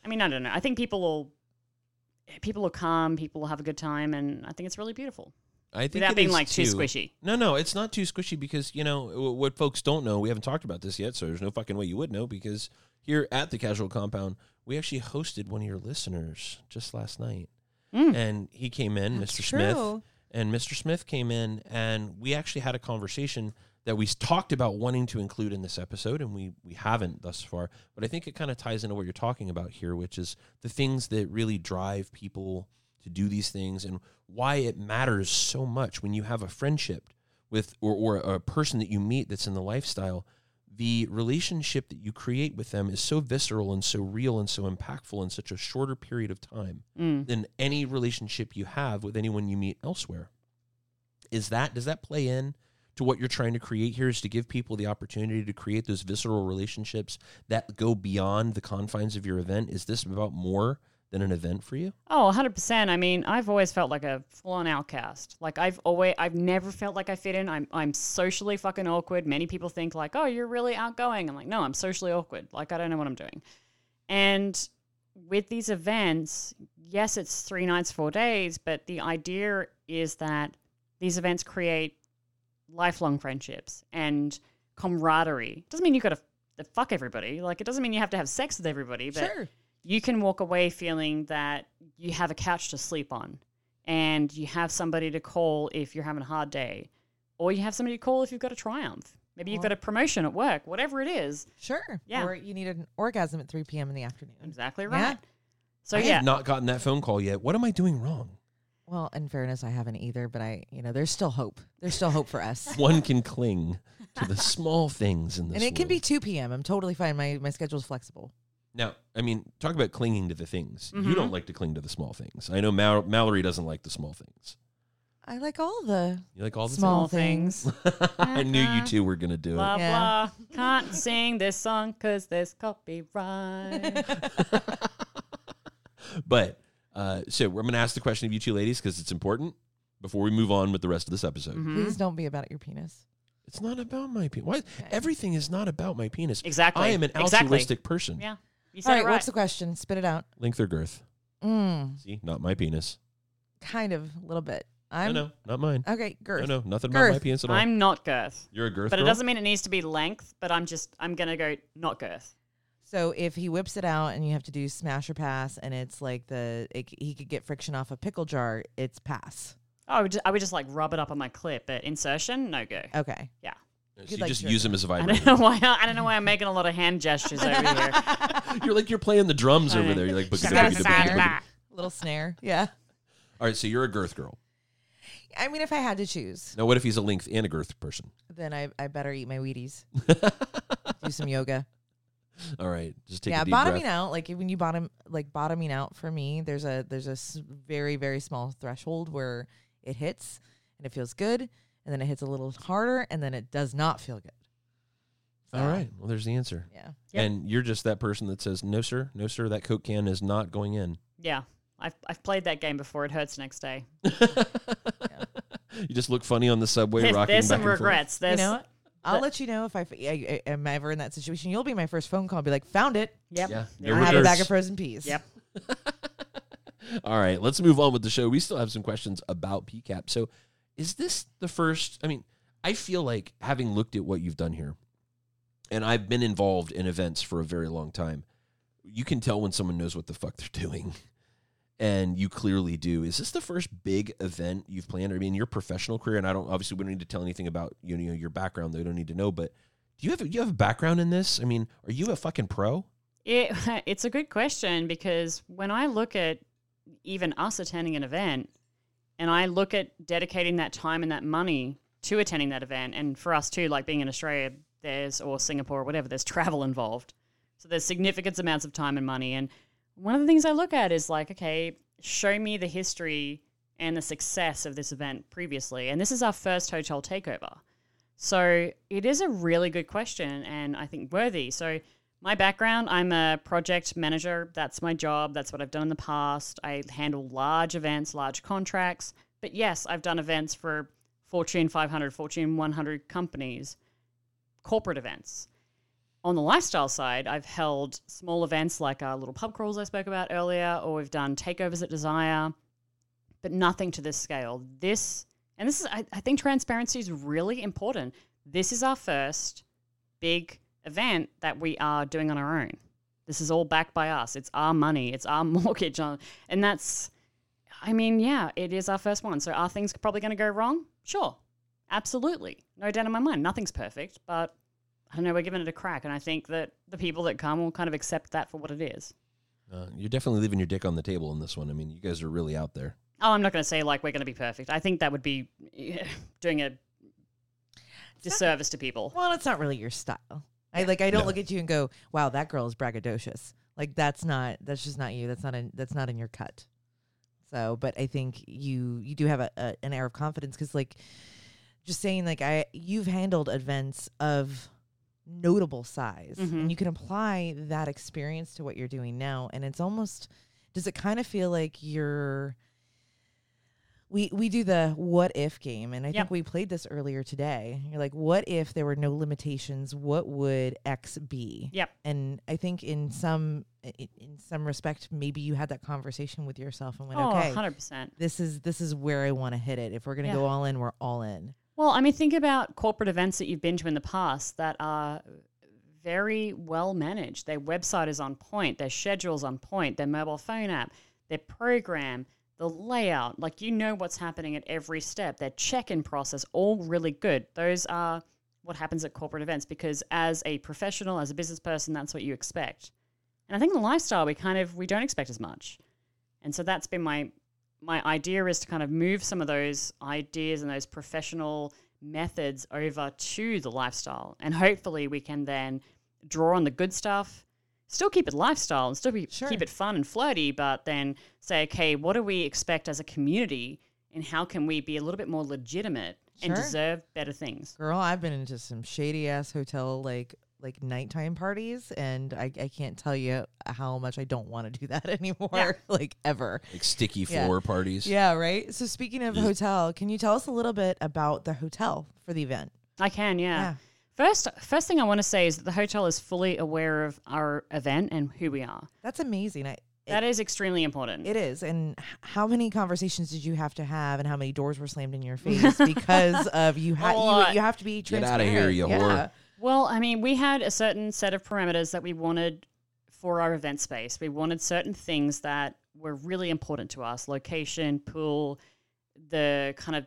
I mean I don't know. I think people will people will come, people will have a good time, and I think it's really beautiful I think without it being like too squishy. No, no, it's not too squishy because you know w- what folks don't know. We haven't talked about this yet, so there's no fucking way you would know because here at the Casual Compound, we actually hosted one of your listeners just last night, Mm. and he came in, That's Mr. Smith, and Mr. Smith came in, and we actually had a conversation that we talked about wanting to include in this episode, and we we haven't thus far. But I think it kind of ties into what you're talking about here, which is the things that really drive people to do these things, and why it matters so much when you have a friendship with or, or a person that you meet that's in the lifestyle. The relationship that you create with them is so visceral and so real and so impactful in such a shorter period of time Mm. than any relationship you have with anyone you meet elsewhere. Is that does that play in to what you're trying to create here is to give people the opportunity to create those visceral relationships that go beyond the confines of your event? Is this about more than an event for you? Oh, 100%. I mean, I've always felt like a full-on outcast. Like I've always I've never felt like I fit in. I'm I'm socially fucking awkward. Many people think like, "Oh, you're really outgoing." I'm like, "No, I'm socially awkward. Like I don't know what I'm doing." And with these events, yes, it's 3 nights, 4 days, but the idea is that these events create lifelong friendships and camaraderie. It Doesn't mean you got to fuck everybody. Like it doesn't mean you have to have sex with everybody, but Sure. You can walk away feeling that you have a couch to sleep on and you have somebody to call if you're having a hard day or you have somebody to call if you've got a triumph maybe you've got a promotion at work whatever it is Sure. Yeah. Or you need an orgasm at 3 p.m. in the afternoon. exactly right. Yeah. right so I yeah have not gotten that phone call yet. What am I doing wrong? Well, in fairness, I haven't either, but I, you know, there's still hope. There's still hope for us. One can cling to the small things in this and it can be 2 p.m. I'm totally fine. My my schedule's flexible. Now, I mean, talk about clinging to the things. You Mhm. don't like to cling to the small things. I know Mal- Mallory doesn't like the small things. I like all the You like all the small Small things. things. I knew you two were going to do blah it. Yeah. blah can't sing this song because there's copyright But uh, so I'm going to ask the question of you two ladies because it's important before we move on with the rest of this episode. Mhm. Please don't be about your penis. It's not about my penis. Why? Everything is not about my penis. exactly I am an exactly. altruistic person. yeah you said right, it right what's the question? Spit it out. Length or girth? Mm, See, not my penis. kind of, a little bit. I'm no, not mine. okay. Girth. No, no, nothing about my Girth. penis at all. i'm not girth You're a girth but it girl? doesn't mean it needs to be length but i'm just i'm gonna go not girth So if he whips it out and you have to do smash or pass, and it's like the it, he could get friction off a pickle jar, it's pass. Oh, I would, just, I would just like rub it up on my clip, but insertion, no go. Okay. So You'd like just to- use them as a vibrator. don't know why. I don't know why I'm making a lot of hand gestures over here. You're like you're playing the drums over there. You're like She's boogity, got a snare. boogity, boogity. Little snare. Yeah. All right, so you're a girth girl. I mean, if I had to choose, Now, what if he's a length and a girth person? then I, I better eat my Wheaties. do some yoga. All right, just take yeah, a deep bottoming breath. out, like when you bottom, like bottoming out for me, there's a there's a s- very very small threshold where it hits and it feels good, and then it hits a little harder, and then it does not feel good. All So, right, well, there's the answer. Yeah. Yep. And you're just that person that says, "No, sir, no, sir, that Coke can is not going in." Yeah, I've I've played that game before. It hurts next day. You just look funny on the subway, There's, rocking there's back some and forth. regrets. There's, you know what? I'll let you know if I, f- I- I- am ever in that situation. You'll be my first phone call. Be like, found it. Yep. Yeah, There no I have a bag of frozen peas. Yep. All right, let's move on with the show. We still have some questions about PCAP. So, is this the first? I mean, I feel like having looked at what you've done here, and I've been involved in events for a very long time. You can tell when someone knows what the fuck they're doing, and you clearly do. Is this the first big event you've planned? I mean, your professional career, and I don't obviously we don't need to tell anything about you know your background. They don't need to know, but do you have a, you have a background in this? I mean, are you a fucking pro? It, it's a good question because when I look at even us attending an event and I look at dedicating that time and that money to attending that event, and for us too, like being in Australia, there's or Singapore or whatever, there's travel involved. So there's significant amounts of time and money. And one of the things I look at is like, okay, show me the history and the success of this event previously. And this is our first hotel takeover. So it is a really good question and I think worthy. So my background, I'm a project manager. That's my job. That's what I've done in the past. I handle large events, large contracts. But yes, I've done events for Fortune 500, Fortune 100 companies, corporate events. On the lifestyle side, I've held small events like our little pub crawls I spoke about earlier, or we've done takeovers at Desire, but nothing to this scale. This, and this is, I, I think transparency is really important. This is our first big event that we are doing on our own. This is all backed by us. It's our money. It's our mortgage on, and that's, I mean, yeah, it is our first one. So are things probably going to go wrong? Sure, absolutely, no doubt in my mind. Nothing's perfect, but I don't know. We're giving it a crack, and I think that the people that come will kind of accept that for what it is. Uh, you're definitely leaving your dick on the table in this one. I mean, you guys are really out there. Oh, I'm not going to say like we're going to be perfect. I think that would be yeah, doing a disservice to people. Well, it's not really your style. I like. I don't No. look at you and go, "Wow, that girl is braggadocious." Like that's not. That's just not you. That's not in. That's not in your cut. So, but I think you you do have a, a an air of confidence because, like, just saying, like, I you've handled events of notable size, Mhm. and you can apply that experience to what you're doing now, and it's almost. Does it kind of feel like you're we we do the what if game and i Yep. think we played this earlier today you're like what if there were no limitations what would x be Yep. and i think in some in some respect maybe you had that conversation with yourself and went Oh, okay 100%. this is this is where i want to hit it if we're going to Yeah. go all in we're all in Well, I mean, think about corporate events that you've been to in the past that are very well managed. Their website is on point, their schedule's on point, their mobile phone app, their program, the layout. Like, you know what's happening at every step, their check in process, all really good. Those are what happens at corporate events because as a professional, as a business person, that's what you expect. And I think in the lifestyle, we kind of we don't expect as much. And so that's been my my idea is to kind of move some of those ideas and those professional methods over to the lifestyle. And hopefully we can then draw on the good stuff, still keep it lifestyle and still be, Sure. keep it fun and flirty, but then say, okay, what do we expect as a community and how can we be a little bit more legitimate and deserve better things? girl i've been into some shady ass hotel like like nighttime parties and i, I can't tell you how much i don't want to do that anymore Yeah. like ever Like sticky Yeah. floor parties. yeah right so speaking of hotel can you tell us a little bit about the hotel for the event I can, yeah. Yeah. First, first thing I want to say is that the hotel is fully aware of our event and who we are. That's amazing. I, That is extremely important. it is. And how many conversations did you have to have, and how many doors were slammed in your face because of you? Ha- you, you have to be Get transparent. outta here, you yeah. whore. Well, I mean, we had a certain set of parameters that we wanted for our event space. We wanted certain things that were really important to us location, pool, the kind of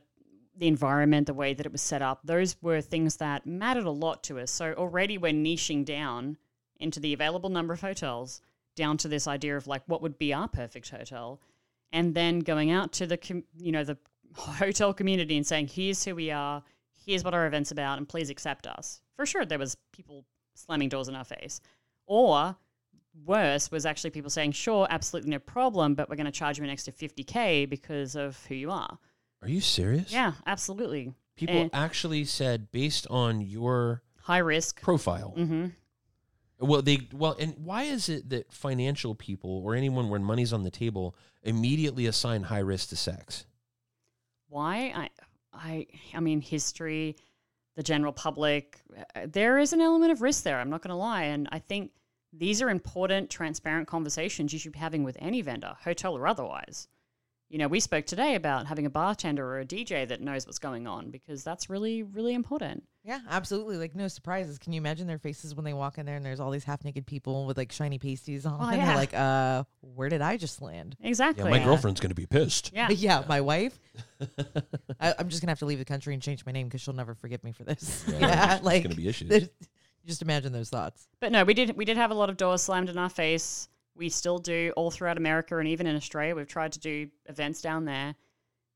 the environment, the way that it was set up. Those were things that mattered a lot to us. So already we're niching down into the available number of hotels down to this idea of like what would be our perfect hotel and then going out to the com- you know the hotel community and saying here's who we are here's what our event's about and please accept us for sure there was people slamming doors in our face or worse was actually people saying sure absolutely no problem but we're going to charge you an extra 50k because of who you are Are you serious? yeah absolutely People And- actually said based on your high risk profile. hmm Well, they well, and why is it that financial people or anyone when money's on the table immediately assign high risk to sex? why i i i mean history the general public uh, there is an element of risk there i'm not going to lie and i think these are important transparent conversations you should be having with any vendor hotel or otherwise you know, we spoke today about having a bartender or a DJ that knows what's going on because that's really, really important. Yeah, absolutely. Like no surprises. Can you imagine their faces when they walk in there and there's all these half naked people with like shiny pasties on, Oh, and yeah. they're like, "Uh, where did I just land?" Exactly. Yeah, my girlfriend's going to be pissed. Yeah. yeah, my wife. I, I'm just gonna have to leave the country and change my name because she'll never forgive me for this. Yeah, Yeah, there's like gonna be issues. Just imagine those thoughts. But no, we did we did have a lot of doors slammed in our face. We still do all throughout America and even in Australia. We've tried to do events down there.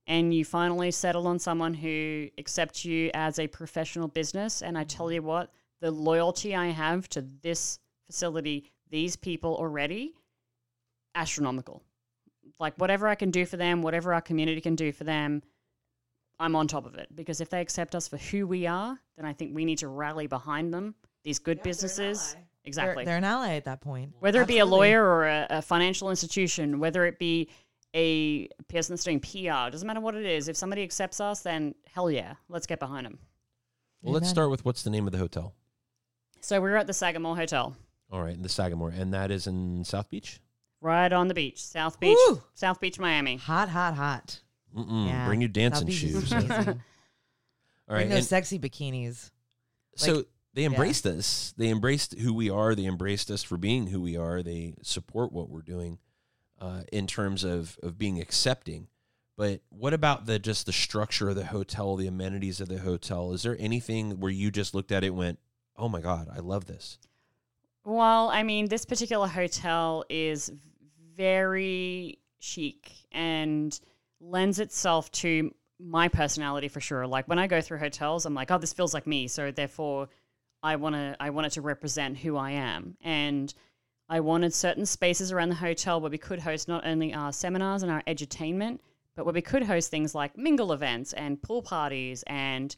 And you finally settle on someone who accepts you as a professional business. And I mm-hmm. tell you what, the loyalty I have to this facility, these people already, astronomical. Like whatever I can do for them, whatever our community can do for them, I'm on top of it. Because if they accept us for who we are, then I think we need to rally behind them. These good businesses. Exactly. They're, they're an ally at that point. whether it be a lawyer or a, a financial institution, whether it be a person that's doing PR, doesn't matter what it is. If somebody accepts us, then hell yeah, let's get behind them. Well, let's start with what's the name of the hotel? So we're at the Sagamore Hotel, All right, in the Sagamore, and that is in South Beach. right on the beach, South Beach, Woo! South Beach, Miami. Hot, hot, hot. Mm-mm, Yeah. Bring your dancing South Beach is shoes. amazing. All Bring right, those and sexy bikinis. so they embraced us. They embraced who we are. They embraced us for being who we are. They support what we're doing uh, in terms of of being accepting. But what about the just the structure of the hotel, the amenities of the hotel? Is there anything where you just looked at it and went, "Oh my god, I love this"? Well, I mean, this particular hotel is very chic and lends itself to my personality for sure. Like when I go through hotels, I'm like, oh, this feels like me. So therefore, I want to I want it to represent who I am. And I wanted certain spaces around the hotel where we could host not only our seminars and our edutainment, but where we could host things like mingle events and pool parties. And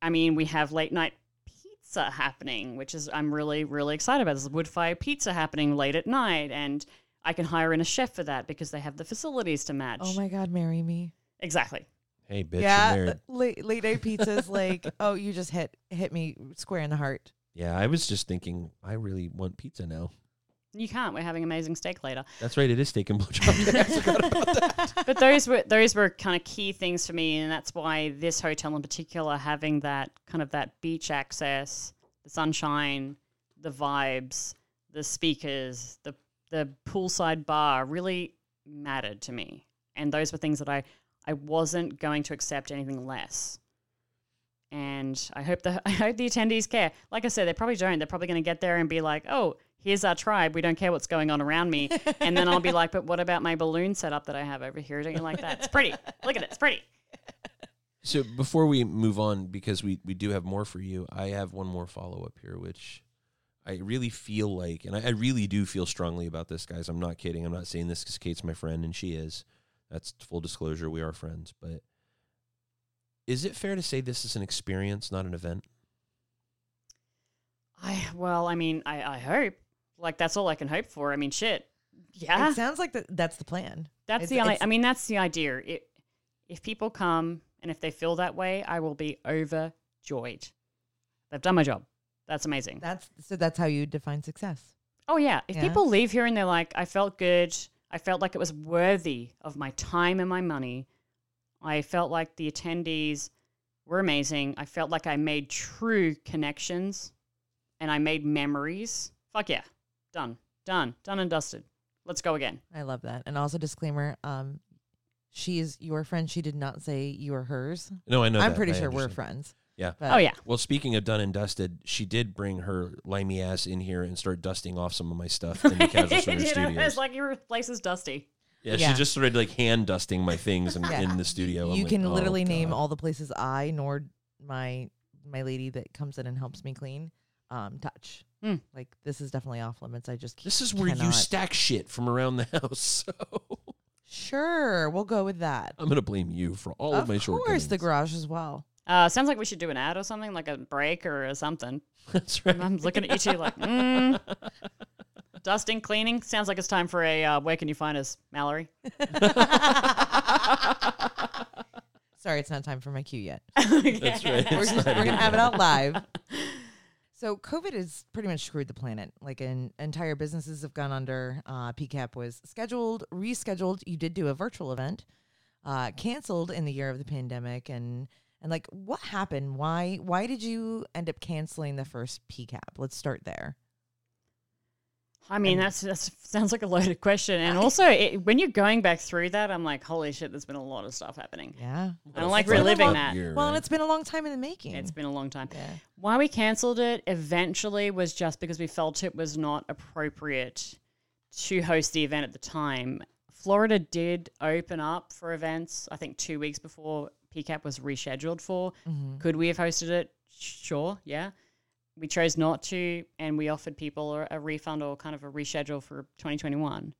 I mean, we have late night pizza happening, which is I'm really really excited about. There's wood fire pizza happening late at night, and I can hire in a chef for that because they have the facilities to match. Oh my God, marry me. Exactly. Hey, bitch, you're yeah, late, late night pizza's like, oh, you just hit hit me square in the heart. Yeah, I was just thinking, I really want pizza now. You can't. We're having amazing steak later. That's right, it is steak and blowjob. day. I forgot about that. but those were those were kind of key things for me, and that's why this hotel in particular, having that kind of that beach access, the sunshine, the vibes, the speakers, the the poolside bar, really mattered to me. And those were things that I I wasn't going to accept anything less. And I hope the I hope the attendees care. Like I said, they probably don't. They're probably going to get there and be like, "Oh, here's our tribe. We don't care what's going on around me." And then I'll be like, "But what about my balloon setup that I have over here? Don't you like that? It's pretty. Look at it. It's pretty." So before we move on, because we, we do have more for you, I have one more follow up here, which I really feel like, and I, I really do feel strongly about this, guys. I'm not kidding. I'm not saying this because Kate's my friend, and she is. That's full disclosure. We are friends. But is it fair to say this is an experience, not an event? I well, I mean, I I hope like that's all I can hope for. I mean, shit. Yeah, It sounds like that that's the plan. that's it's- the. I, it's- I mean, that's the idea. It, if people come and if they feel that way, I will be overjoyed. I've done my job. That's amazing. That's so that's how you define success. Oh yeah. If Yeah. people leave here and they're like, I felt good. I felt like it was worthy of my time and my money. I felt like the attendees were amazing. I felt like I made true connections and I made memories. Fuck yeah. Done. Done. Done and dusted. Let's go again. I love that. And also disclaimer, um, she is your friend. She did not say you are hers. No, I know. I'm that. pretty I sure we're friends. Yeah. But oh yeah. Well, speaking of done and dusted, she did bring her limey ass in here and start dusting off some of my stuff in the Casual Swinger You it's like your place is dusty. yeah, Yeah. she just started like hand dusting my things in, Yeah. in the studio. I'm you like, can "Oh, literally name all the places I nor my my lady that comes in and helps me clean um touch. Hmm. Like this is definitely off limits. I just This is where you stack shit from around the house. So Sure, we'll go with that. I'm gonna blame you for all of, of my course, shortcomings. the garage as well. Uh, sounds like we should do an ad or something, like a break or something. That's right. I'm looking at you two like, mm. dusting, cleaning. Sounds like it's time for a uh, where can you find us, Mallory? Sorry, it's not time for my cue yet. That's right. we're, just, we're gonna have it out live. So COVID has pretty much screwed the planet. Like, an entire businesses have gone under. Uh, PCAP was scheduled, rescheduled. You did do a virtual event, uh, canceled in the year of the pandemic, and and like, what happened? Why why did you end up canceling the first PCAP? Let's start there. I mean, And- that's that sounds like a loaded question, and also it, when you're going back through that, I'm like, holy shit, there's been a lot of stuff happening. Yeah. I don't like It's been a reliving long- that. Well, and it's been a long time in the making. It's been a long time. yeah. Why we cancelled it eventually was just because we felt it was not appropriate to host the event at the time. Florida did open up for events, I think two weeks before PCAP was rescheduled for. Mm-hmm. Could we have hosted it? Sure, yeah. We chose not to, and we offered people a, a refund or kind of a reschedule for 2021.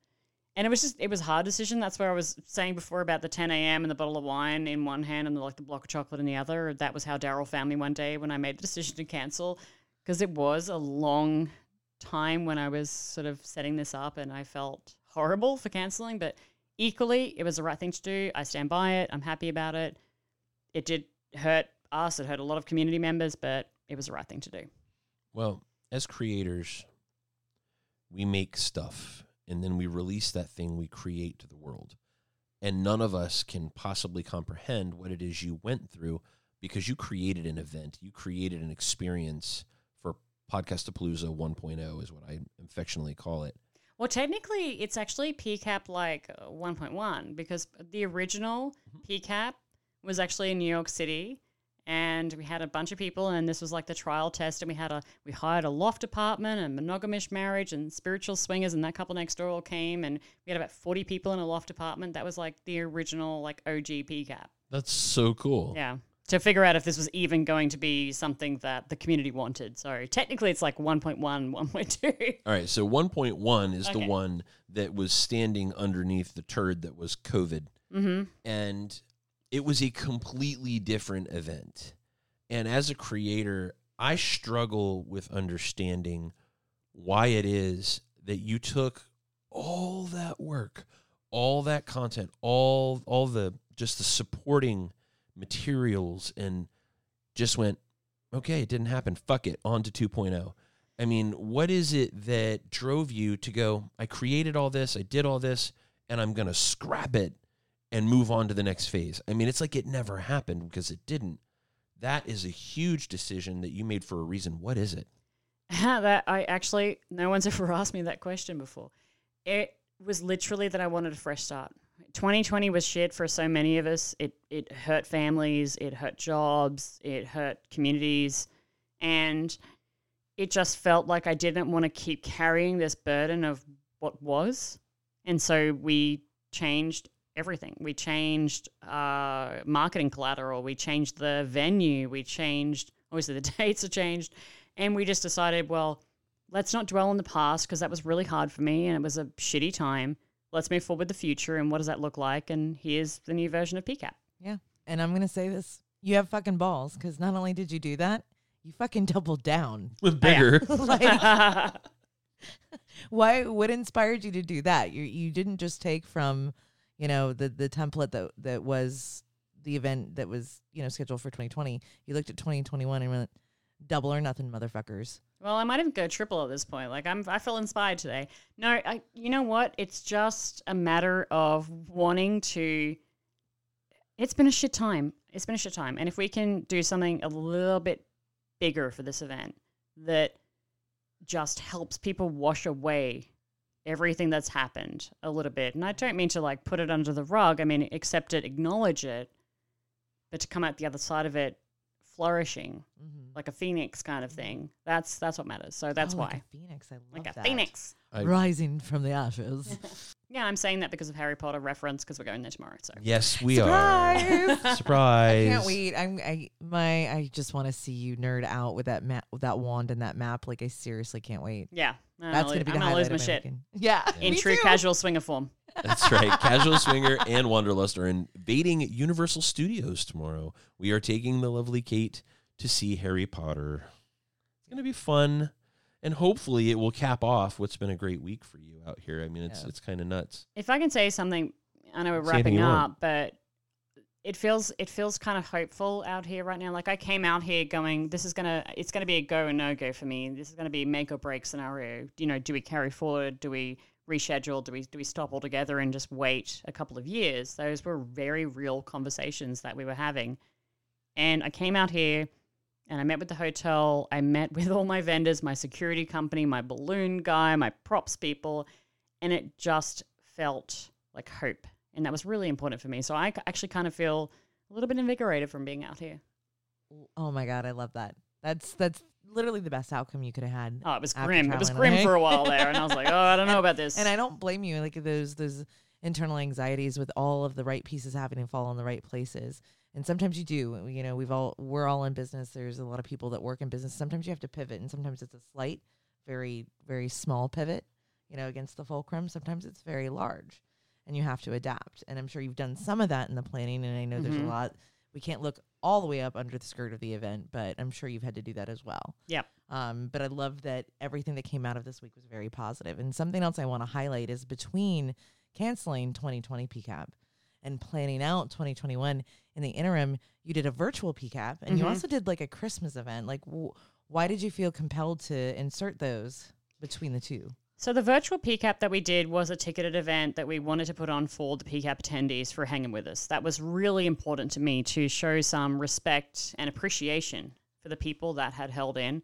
And it was just, it was a hard decision. That's where I was saying before about the 10 a.m. and the bottle of wine in one hand and the, like the block of chocolate in the other. That was how Daryl found me one day when I made the decision to cancel because it was a long time when I was sort of setting this up and I felt horrible for canceling. But equally, it was the right thing to do. I stand by it. I'm happy about it. It did hurt us, it hurt a lot of community members, but it was the right thing to do. Well, as creators, we make stuff and then we release that thing we create to the world. And none of us can possibly comprehend what it is you went through because you created an event, you created an experience for Podcastapalooza 1.0 is what I affectionately call it. Well, technically, it's actually PCAP like uh, 1.1 because the original PCAP was actually in New York City, and we had a bunch of people, and this was like the trial test, and we had a we hired a loft apartment, and monogamish marriage, and spiritual swingers, and that couple next door all came, and we had about 40 people in a loft apartment. That was like the original like OG PCAP. That's so cool. Yeah. To figure out if this was even going to be something that the community wanted. So technically, it's like 1.1, 1.2. All right, so 1.1 is the one that was standing underneath the turd that was COVID. mm-hmm. and it was a completely different event. And as a creator, I struggle with understanding why it is that you took all that work, all that content, all all the just the supporting materials and just went, okay, it didn't happen. Fuck it, on to 2.0. I mean, what is it that drove you to go, I created all this, I did all this, and I'm going to scrap it and move on to the next phase. I mean, it's like it never happened because it didn't. That is a huge decision that you made for a reason. What is it? that I actually no one's ever asked me that question before. It was literally that I wanted a fresh start. 2020 was shit for so many of us. It it hurt families, it hurt jobs, it hurt communities, and it just felt like I didn't want to keep carrying this burden of what was. And so we changed everything. We changed uh, marketing collateral. We changed the venue. We changed, obviously, the dates are changed. And we just decided, well, let's not dwell on the past because that was really hard for me and it was a shitty time. Let's move forward with the future and what does that look like? And here's the new version of PCAP. Yeah. And I'm going to say this you have fucking balls because not only did you do that, you fucking doubled down. With bigger. like, why? What inspired you to do that? You you didn't just take from, you know, the the template that that was the event that was you know scheduled for 2020. You looked at 2021 and went double or nothing, motherfuckers. Well, I might even go triple at this point. Like I'm, I feel inspired today. No, I, you know what? It's just a matter of wanting to. It's been a shit time. It's been a shit time, and if we can do something a little bit bigger for this event that just helps people wash away everything that's happened a little bit, and I don't mean to like put it under the rug. I mean accept it, acknowledge it, but to come out the other side of it flourishing Mm-hmm. like a phoenix kind of thing. That's that's what matters. So that's Oh, why, like a phoenix. I love like a that. phoenix. I- rising from the ashes. Yeah, I'm saying that because of Harry Potter reference because we're going there tomorrow. So yes, we Surprise! are. Surprise. I can't wait. I'm I my I just want to see you nerd out with that map with that wand and that map. Like I seriously can't wait. yeah, I'm That's gonna, gonna be I'm gonna lose my of shit weekend. Yeah, in me true too. casual swinger form. That's right. Casual Swinger and Wanderlust are invading Universal Studios tomorrow. We are taking the lovely Kate to see Harry Potter. It's going to be fun. And hopefully it will cap off what's been a great week for you out here. I mean, it's Yeah. it's kind of nuts. If I can say something, I know we're Say wrapping up, but it feels it feels kind of hopeful out here right now. Like I came out here going, this is gonna it's gonna be a go or no go for me. This is gonna be a make or break scenario. You know, do we carry forward? Do we reschedule? Do we do we stop altogether and just wait a couple of years? Those were very real conversations that we were having. And I came out here and I met with the hotel. I met with all my vendors, my security company, my balloon guy, my props people, and it just felt like hope and that was really important for me. So I actually kind of feel a little bit invigorated from being out here. Oh my god, I love that. That's that's literally the best outcome you could have had. Oh, it was grim. It was grim for a while there, and I was like, oh, I don't know about this. And I don't blame you. Like those those internal anxieties with all of the right pieces happening fall in the right places. And sometimes you do. You know, we've all we're all in business. There's a lot of people that work in business. Sometimes you have to pivot, and sometimes it's a slight, very very small pivot. You know, against the fulcrum. Sometimes it's very large and you have to adapt. And I'm sure you've done some of that in the planning. And I know mm-hmm. there's a mm-hmm. lot. We can't look all the way up under the skirt of the event, but I'm sure you've had to do that as well. Yep. Um, but I love that everything that came out of this week was very positive. And something else I want to highlight is between canceling 2020 PCAP and planning out 2021 in the interim, you did a virtual PCAP and mm-hmm. you also did like a Christmas event. Like, w- why did you feel compelled to insert those between the two? So the virtual PCAP that we did was a ticketed event that we wanted to put on for the PCAP attendees for hanging with us. That was really important to me to show some respect and appreciation for the people that had held in.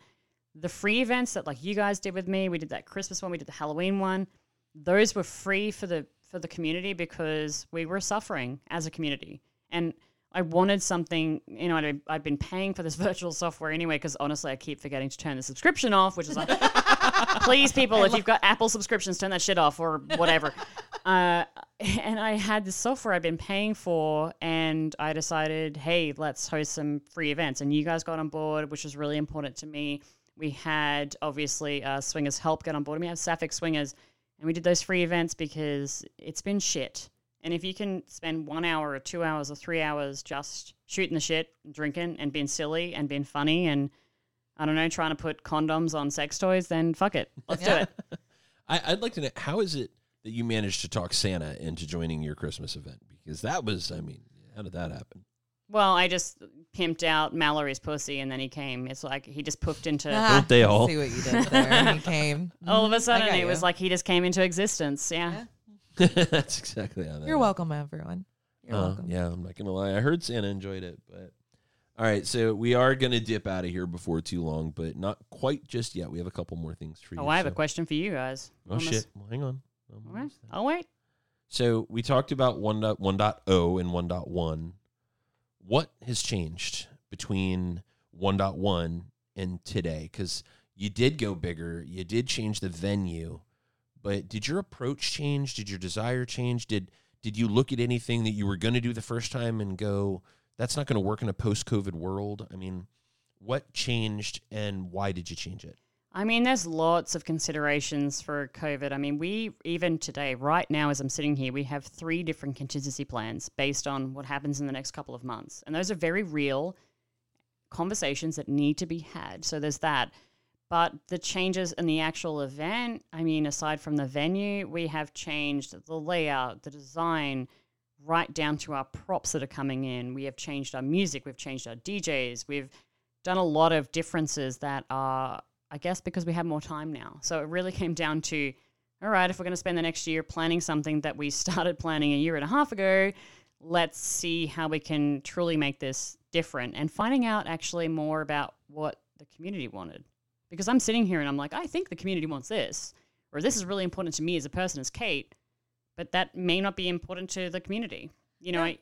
The free events that like you guys did with me, we did that Christmas one, we did the Halloween one. Those were free for the for the community because we were suffering as a community. And I wanted something, you know, I'd, I'd been paying for this virtual software anyway because honestly, I keep forgetting to turn the subscription off, which is like, please, people, if you've got Apple subscriptions, turn that shit off or whatever. Uh, and I had this software I'd been paying for, and I decided, hey, let's host some free events. And you guys got on board, which was really important to me. We had obviously uh, Swingers help get on board. And we had Sapphic Swingers, and we did those free events because it's been shit and if you can spend one hour or two hours or three hours just shooting the shit, drinking and being silly and being funny and I don't know, trying to put condoms on sex toys, then fuck it. Let's do it. I, would like to know how is it that you managed to talk Santa into joining your Christmas event? Because that was, I mean, how did that happen? Well, I just pimped out Mallory's pussy, and then he came. It's like he just poofed into. Don't they all? See what you did there. he came. All of a sudden, it you. was like he just came into existence. Yeah. yeah. That's exactly how that. You're welcome, everyone. You're uh, welcome. Yeah, I'm not gonna lie. I heard Santa enjoyed it, but all right. So we are gonna dip out of here before too long, but not quite just yet. We have a couple more things for you. Oh, I have so. a question for you guys. Oh Almost. shit! Well, hang on. Okay. I'll wait. So we talked about 1.0 and 1.1. What has changed between 1.1 and today? Because you did go bigger. You did change the venue. But did your approach change? Did your desire change? Did did you look at anything that you were going to do the first time and go, that's not going to work in a post-COVID world? I mean, what changed and why did you change it? I mean, there's lots of considerations for COVID. I mean, we even today, right now, as I'm sitting here, we have three different contingency plans based on what happens in the next couple of months. And those are very real conversations that need to be had. So there's that. But the changes in the actual event, I mean, aside from the venue, we have changed the layout, the design, right down to our props that are coming in. We have changed our music, we've changed our DJs, we've done a lot of differences that are, I guess, because we have more time now. So it really came down to all right, if we're going to spend the next year planning something that we started planning a year and a half ago, let's see how we can truly make this different and finding out actually more about what the community wanted because I'm sitting here and I'm like, I think the community wants this, or this is really important to me as a person, as Kate, but that may not be important to the community. You know, yeah. I,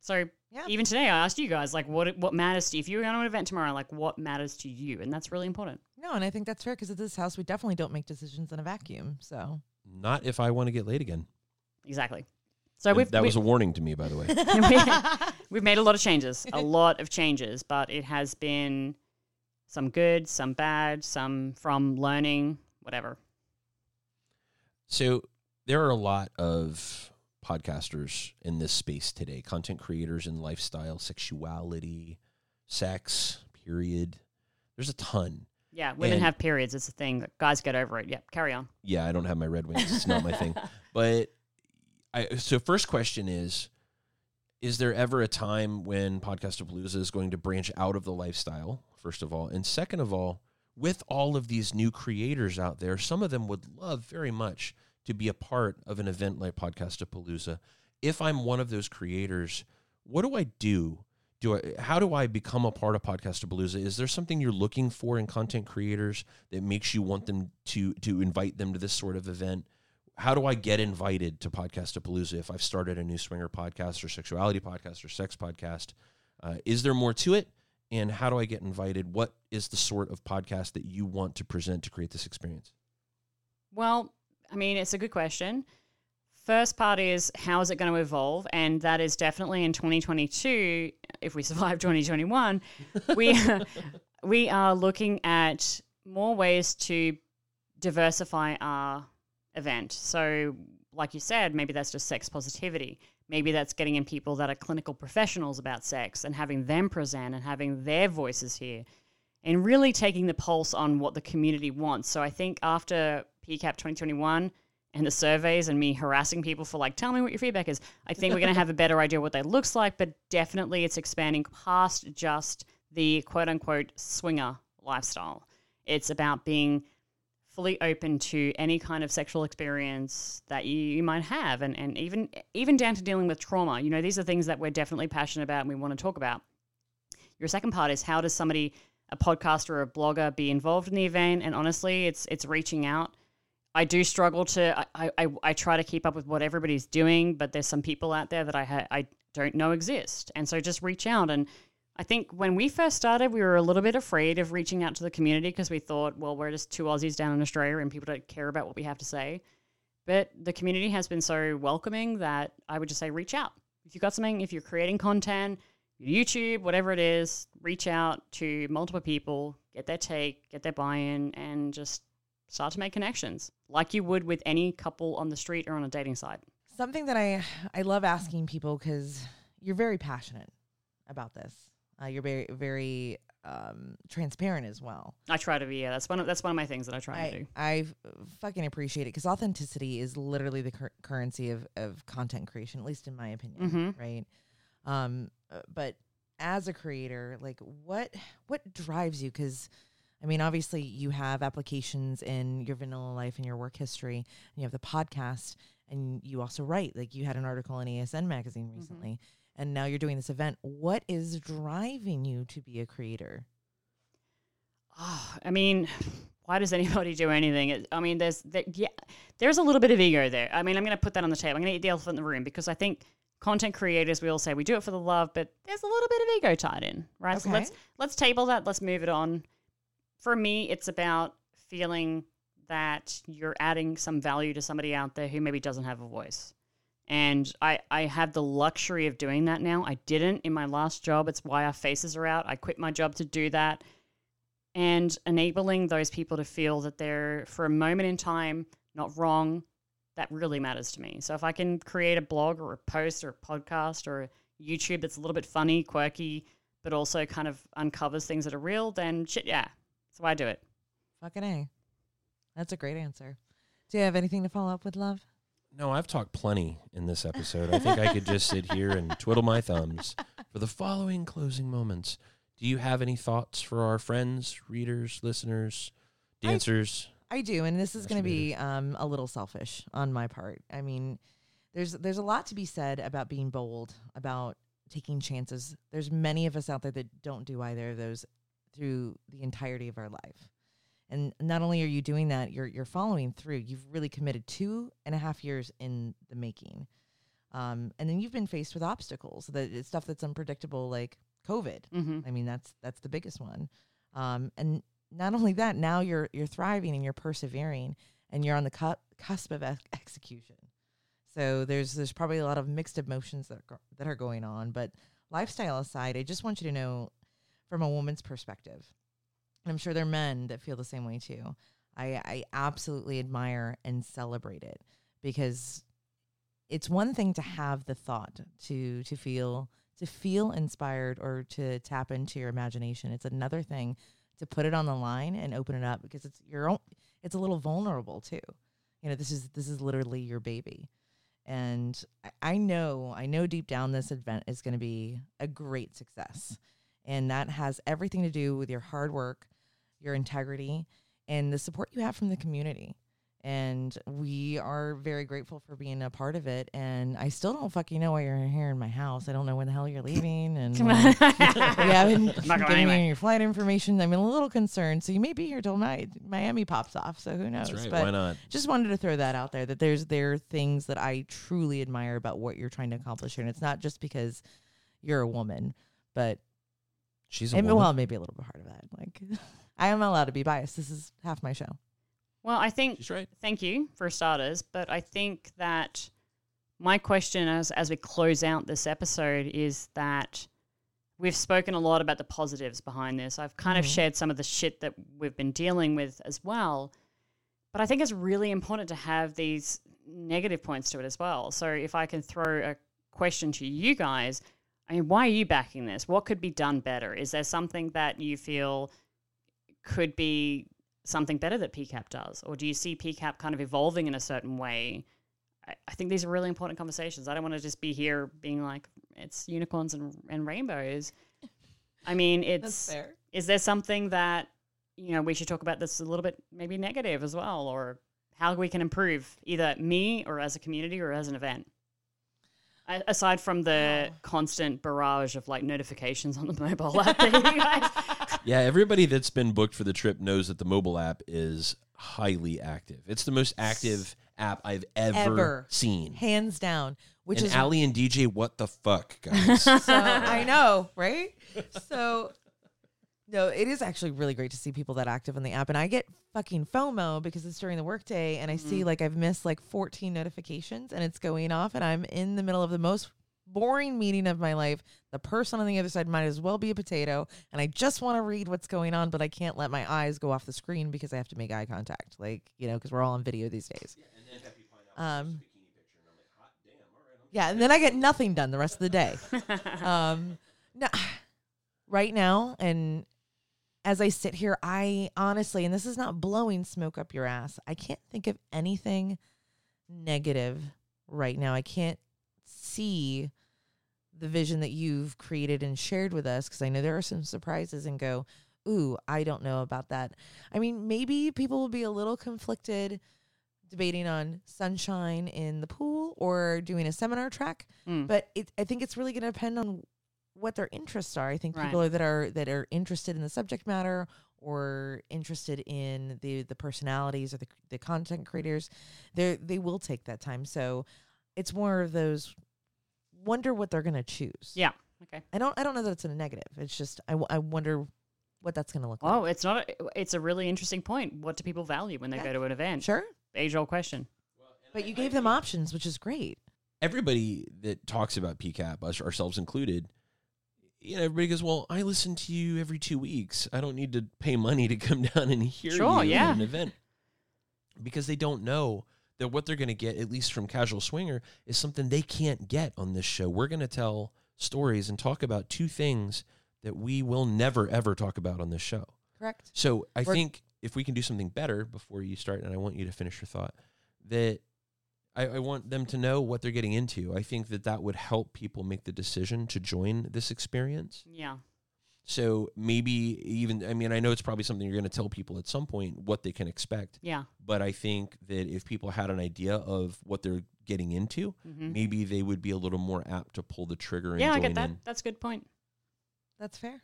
so yeah. even today I asked you guys like, what what matters to you? If you're going to an event tomorrow, like, what matters to you? And that's really important. No, and I think that's fair because at this house we definitely don't make decisions in a vacuum. So not if I want to get laid again. Exactly. So we've, that we, was a warning to me, by the way. we've made a lot of changes, a lot of changes, but it has been some good, some bad, some from learning, whatever. So there are a lot of podcasters in this space today, content creators in lifestyle, sexuality, sex, period. There's a ton. Yeah, women and, have periods. It's a thing. Guys get over it. Yep, carry on. Yeah, I don't have my red wings. It's not my thing. But I so first question is is there ever a time when Podcastapalooza is going to branch out of the lifestyle, first of all? And second of all, with all of these new creators out there, some of them would love very much to be a part of an event like Podcastapalooza. If I'm one of those creators, what do I do? Do I, how do I become a part of Podcastapalooza? Is there something you're looking for in content creators that makes you want them to to invite them to this sort of event? how do I get invited to Podcastapalooza if I've started a new swinger podcast or sexuality podcast or sex podcast? Uh, is there more to it? And how do I get invited? What is the sort of podcast that you want to present to create this experience? Well, I mean, it's a good question. First part is how is it going to evolve? And that is definitely in 2022, if we survive 2021, we, we are looking at more ways to diversify our event. So, like you said, maybe that's just sex positivity. Maybe that's getting in people that are clinical professionals about sex and having them present and having their voices here and really taking the pulse on what the community wants. So, I think after PCAP 2021 and the surveys and me harassing people for like, tell me what your feedback is, I think we're going to have a better idea what that looks like. But definitely it's expanding past just the quote unquote swinger lifestyle. It's about being fully open to any kind of sexual experience that you, you might have and, and even even down to dealing with trauma. You know, these are things that we're definitely passionate about and we want to talk about. Your second part is how does somebody, a podcaster or a blogger, be involved in the event? And honestly, it's it's reaching out. I do struggle to. I, I, I try to keep up with what everybody's doing, but there's some people out there that I ha- I don't know exist, and so just reach out and I think when we first started, we were a little bit afraid of reaching out to the community because we thought, well, we're just two Aussies down in Australia and people don't care about what we have to say. But the community has been so welcoming that I would just say reach out. If you've got something, if you're creating content, YouTube, whatever it is, reach out to multiple people, get their take, get their buy in, and just start to make connections like you would with any couple on the street or on a dating site. Something that I I love asking people because you're very passionate about this. Uh, you're very very um, transparent as well. I try to be. Yeah, that's one. Of, that's one of my things that I try I, to do. I fucking appreciate it because authenticity is literally the cur- currency of of content creation, at least in my opinion. Mhm. Right. Um. uh, But as a creator, like what what drives you? Because I mean, obviously, you have applications in your vanilla life and your work history, and you have the podcast, and you also write. Like you had an article in ASN magazine mm-hmm. recently, and now you're doing this event. What is driving you to be a creator? Oh, I mean, why does anybody do anything? It, I mean, there's there, yeah, there's a little bit of ego there. I mean, I'm going to put that on the table. I'm going to eat the elephant in the room because I think content creators we all say we do it for the love, but there's a little bit of ego tied in, right? So Okay. let's let's table that. Let's move it on. For me, it's about feeling that you're adding some value to somebody out there who maybe doesn't have a voice. And I, I have the luxury of doing that now. I didn't in my last job. It's why our faces are out. I quit my job to do that and enabling those people to feel that they're for a moment in time not wrong that really matters to me so if i can create a blog or a post or a podcast or a youtube that's a little bit funny quirky but also kind of uncovers things that are real then shit yeah that's why i do it Fucking a. That's a great answer. Do you have anything to follow up with, love? No, I've talked plenty in this episode. I think I could just sit here and twiddle my thumbs for the following closing moments. Do you have any thoughts for our friends, readers, listeners, dancers? I do, and this is going to be um, a little selfish on my part. I mean, there's there's a lot to be said about being bold, about taking chances. There's many of us out there that don't do either of those through the entirety of our life. And not only are you doing that, you're you're following through. You've really committed two and a half years in the making, um, and then you've been faced with obstacles, that it's stuff that's unpredictable, like COVID. mm-hmm. I mean, that's that's the biggest one. Um, and not only that, now you're you're thriving and you're persevering, and you're on the cu- cusp of ex- execution. So there's there's probably a lot of mixed emotions that are, that are going on. But lifestyle aside, I just want you to know, from a woman's perspective, and I'm sure there are men that feel the same way too. I I absolutely admire and celebrate it because it's one thing to have the thought to to feel to feel inspired or to tap into your imagination. It's another thing to put it on the line and open it up because it's your own it's a little vulnerable too. You know, this is this is literally your baby. And I- I know, I know deep down this event is to be a great success. And that has everything to do with your hard work, your integrity, and the support you have from the community. And we are very grateful for being a part of it. And I still don't fucking know why you're here in my house. I don't know when the hell you're leaving. And we haven't Not going given anywhere. me your flight information. I'm a little concerned. So you may be here till Mi- Miami pops off. So who knows? That's right. But Why not? just wanted to throw that out there that there's there are things that I truly admire about what you're trying to accomplish here. And it's not just because you're a woman, but She's a and, woman. well, maybe a little bit part of that. Like I am allowed to be biased. This is half my show. Well, I think She's right. thank you for starters, but I think that my question as as we close out this episode is that we've spoken a lot about the positives behind this. I've kind of Mhm. shared some of the shit that we've been dealing with as well. But I think it's really important to have these negative points to it as well. So if I can throw a question to you guys, I mean, why are you backing this? What could be done better? Is there something that you feel could be something better that PCAP does? Or do you see PCAP kind of evolving in a certain way? I, I think these are really important conversations. I don't want to just be here being like, it's unicorns and, and rainbows. I mean, it's fair. is there something that you know we should talk about this a little bit maybe negative as well or how we can improve either me or as a community or as an event aside from the Wow. constant barrage of like notifications on the mobile app that you guys Yeah, everybody that's been booked for the trip knows that the mobile app is highly active. It's the most active app I've ever, Ever. seen. Hands down. Which and is Ali and DJ, what the fuck, guys? so I know, right? So no, it is actually really great to see people that active on the app. And I get fucking FOMO because it's during the workday and I see like I've missed like 14 notifications and it's going off and I'm in the middle of the most boring meeting of my life. The person on the other side might as well be a potato and I just want to read what's going on, but I can't let my eyes go off the screen because I have to make eye contact. Like, you know, because we're all on video these days. Um, yeah, and then I get nothing done the rest of the day. um, no, right now, and as I sit here, I honestly, and this is not blowing smoke up your ass, I can't think of anything negative right now. I can't see the vision that you've created and shared with us because I know there are some surprises and go, ooh, I don't know about that. I mean, maybe people will be a little conflicted debating on sunshine in the pool or doing a seminar track Mm. but it, I think it's really going to depend on what their interests are. I think Right. people are, that are that are interested in the subject matter or interested in the the personalities or the the content creators, they they will take that time. So it's more of those wonder what they're going to choose. yeah okay I don't I don't know that it's a negative. It's just I, w- I wonder what that's going to look like. oh it's not a, it's a really interesting point what do people value when they Yeah. go to an event Sure, age old question but you gave them options, which is great. everybody that talks about PCAP, us ourselves included, you know, everybody goes, "Well, I listen to you every two weeks. I don't need to pay money to come down and hear Sure, you yeah. at an event," because they don't know that what they're going to get, at least from Casual Swinger, is something they can't get on this show. We're going to tell stories and talk about two things that we will never ever talk about on this show. Correct. So I We're- think if we can do something better before you start, and I want you to finish your thought, that I, I want them to know what they're getting into. I think that that would help people make the decision to join this experience. yeah So maybe even, I mean, I know it's probably something you're going to tell people at some point what they can expect, yeah but I think that if people had an idea of what they're getting into, hmm maybe they would be a little more apt to pull the trigger and yeah i join get that in. that's a good point That's fair.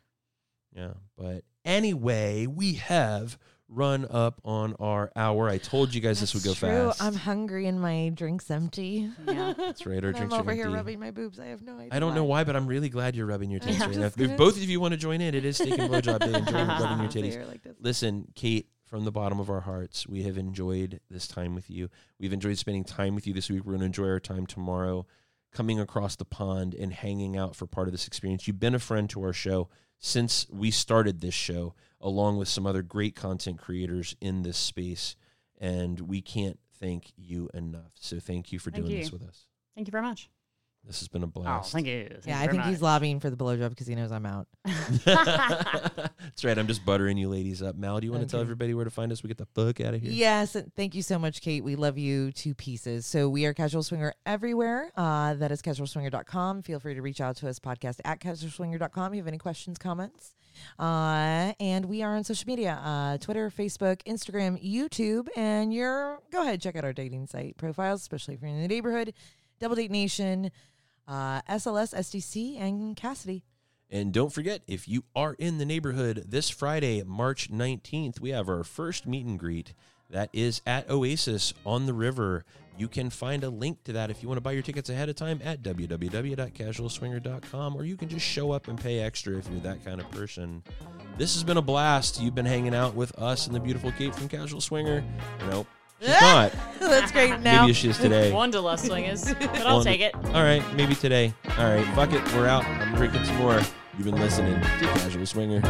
Yeah. But anyway, we have run up on our hour. I told you guys this would go true. fast. I'm hungry and my drink's empty. Yeah. That's right. Our And I'm drinks are over here rubbing my boobs. I have no idea. I don't know why, but I'm really glad you're rubbing your tits I'm right now. If both of you want to join in, it is steak and blowjob day. Enjoy rubbing your titties. like. Listen, Kate, from the bottom of our hearts, we have enjoyed this time with you. We've enjoyed spending time with you this week. We're going to enjoy our time tomorrow, coming across the pond and hanging out for part of this experience. You've been a friend to our show since we started this show, along with some other great content creators in this space. And we can't thank you enough. So thank you for Thank doing you. this with us. thank you very much This has been a Oh, blast. thank you. Thank Yeah, you I very think he's lobbying for the blowjob because he knows I'm out. That's right. I'm just buttering you ladies up. Mal, do you want to tell everybody where to find us? We get the fuck out of here. Yes, thank you so much, Kate. We love you to pieces. So we are Casual Swinger everywhere. Uh, that is casualswinger.com. Feel free to reach out to us, podcast at casualswinger.com. If you have any questions, comments. Uh, and we are on social media, uh, Twitter, Facebook, Instagram, YouTube. And you're, go ahead, check out our dating site profiles, especially if you're in the neighborhood. Double Date Nation, uh, SLS, SDC, and Kasidie. And don't forget, if you are in the neighborhood this Friday, March 19th, we have our first meet and greet. That is at Oasis on the river. You can find a link to that if you want to buy your tickets ahead of time at www.casualswinger.com, or you can just show up and pay extra if you're that kind of person. This has been a blast. You've been hanging out with us and the beautiful Kate from Casual Swinger. Nope, she's ah! not. That's great. Now, Maybe she is today. Wanderlust swingers, but I'll Wander- take it. All right, maybe today. All right, fuck it. We're out. I'm drinking some more. You've been listening to Casual Swinger.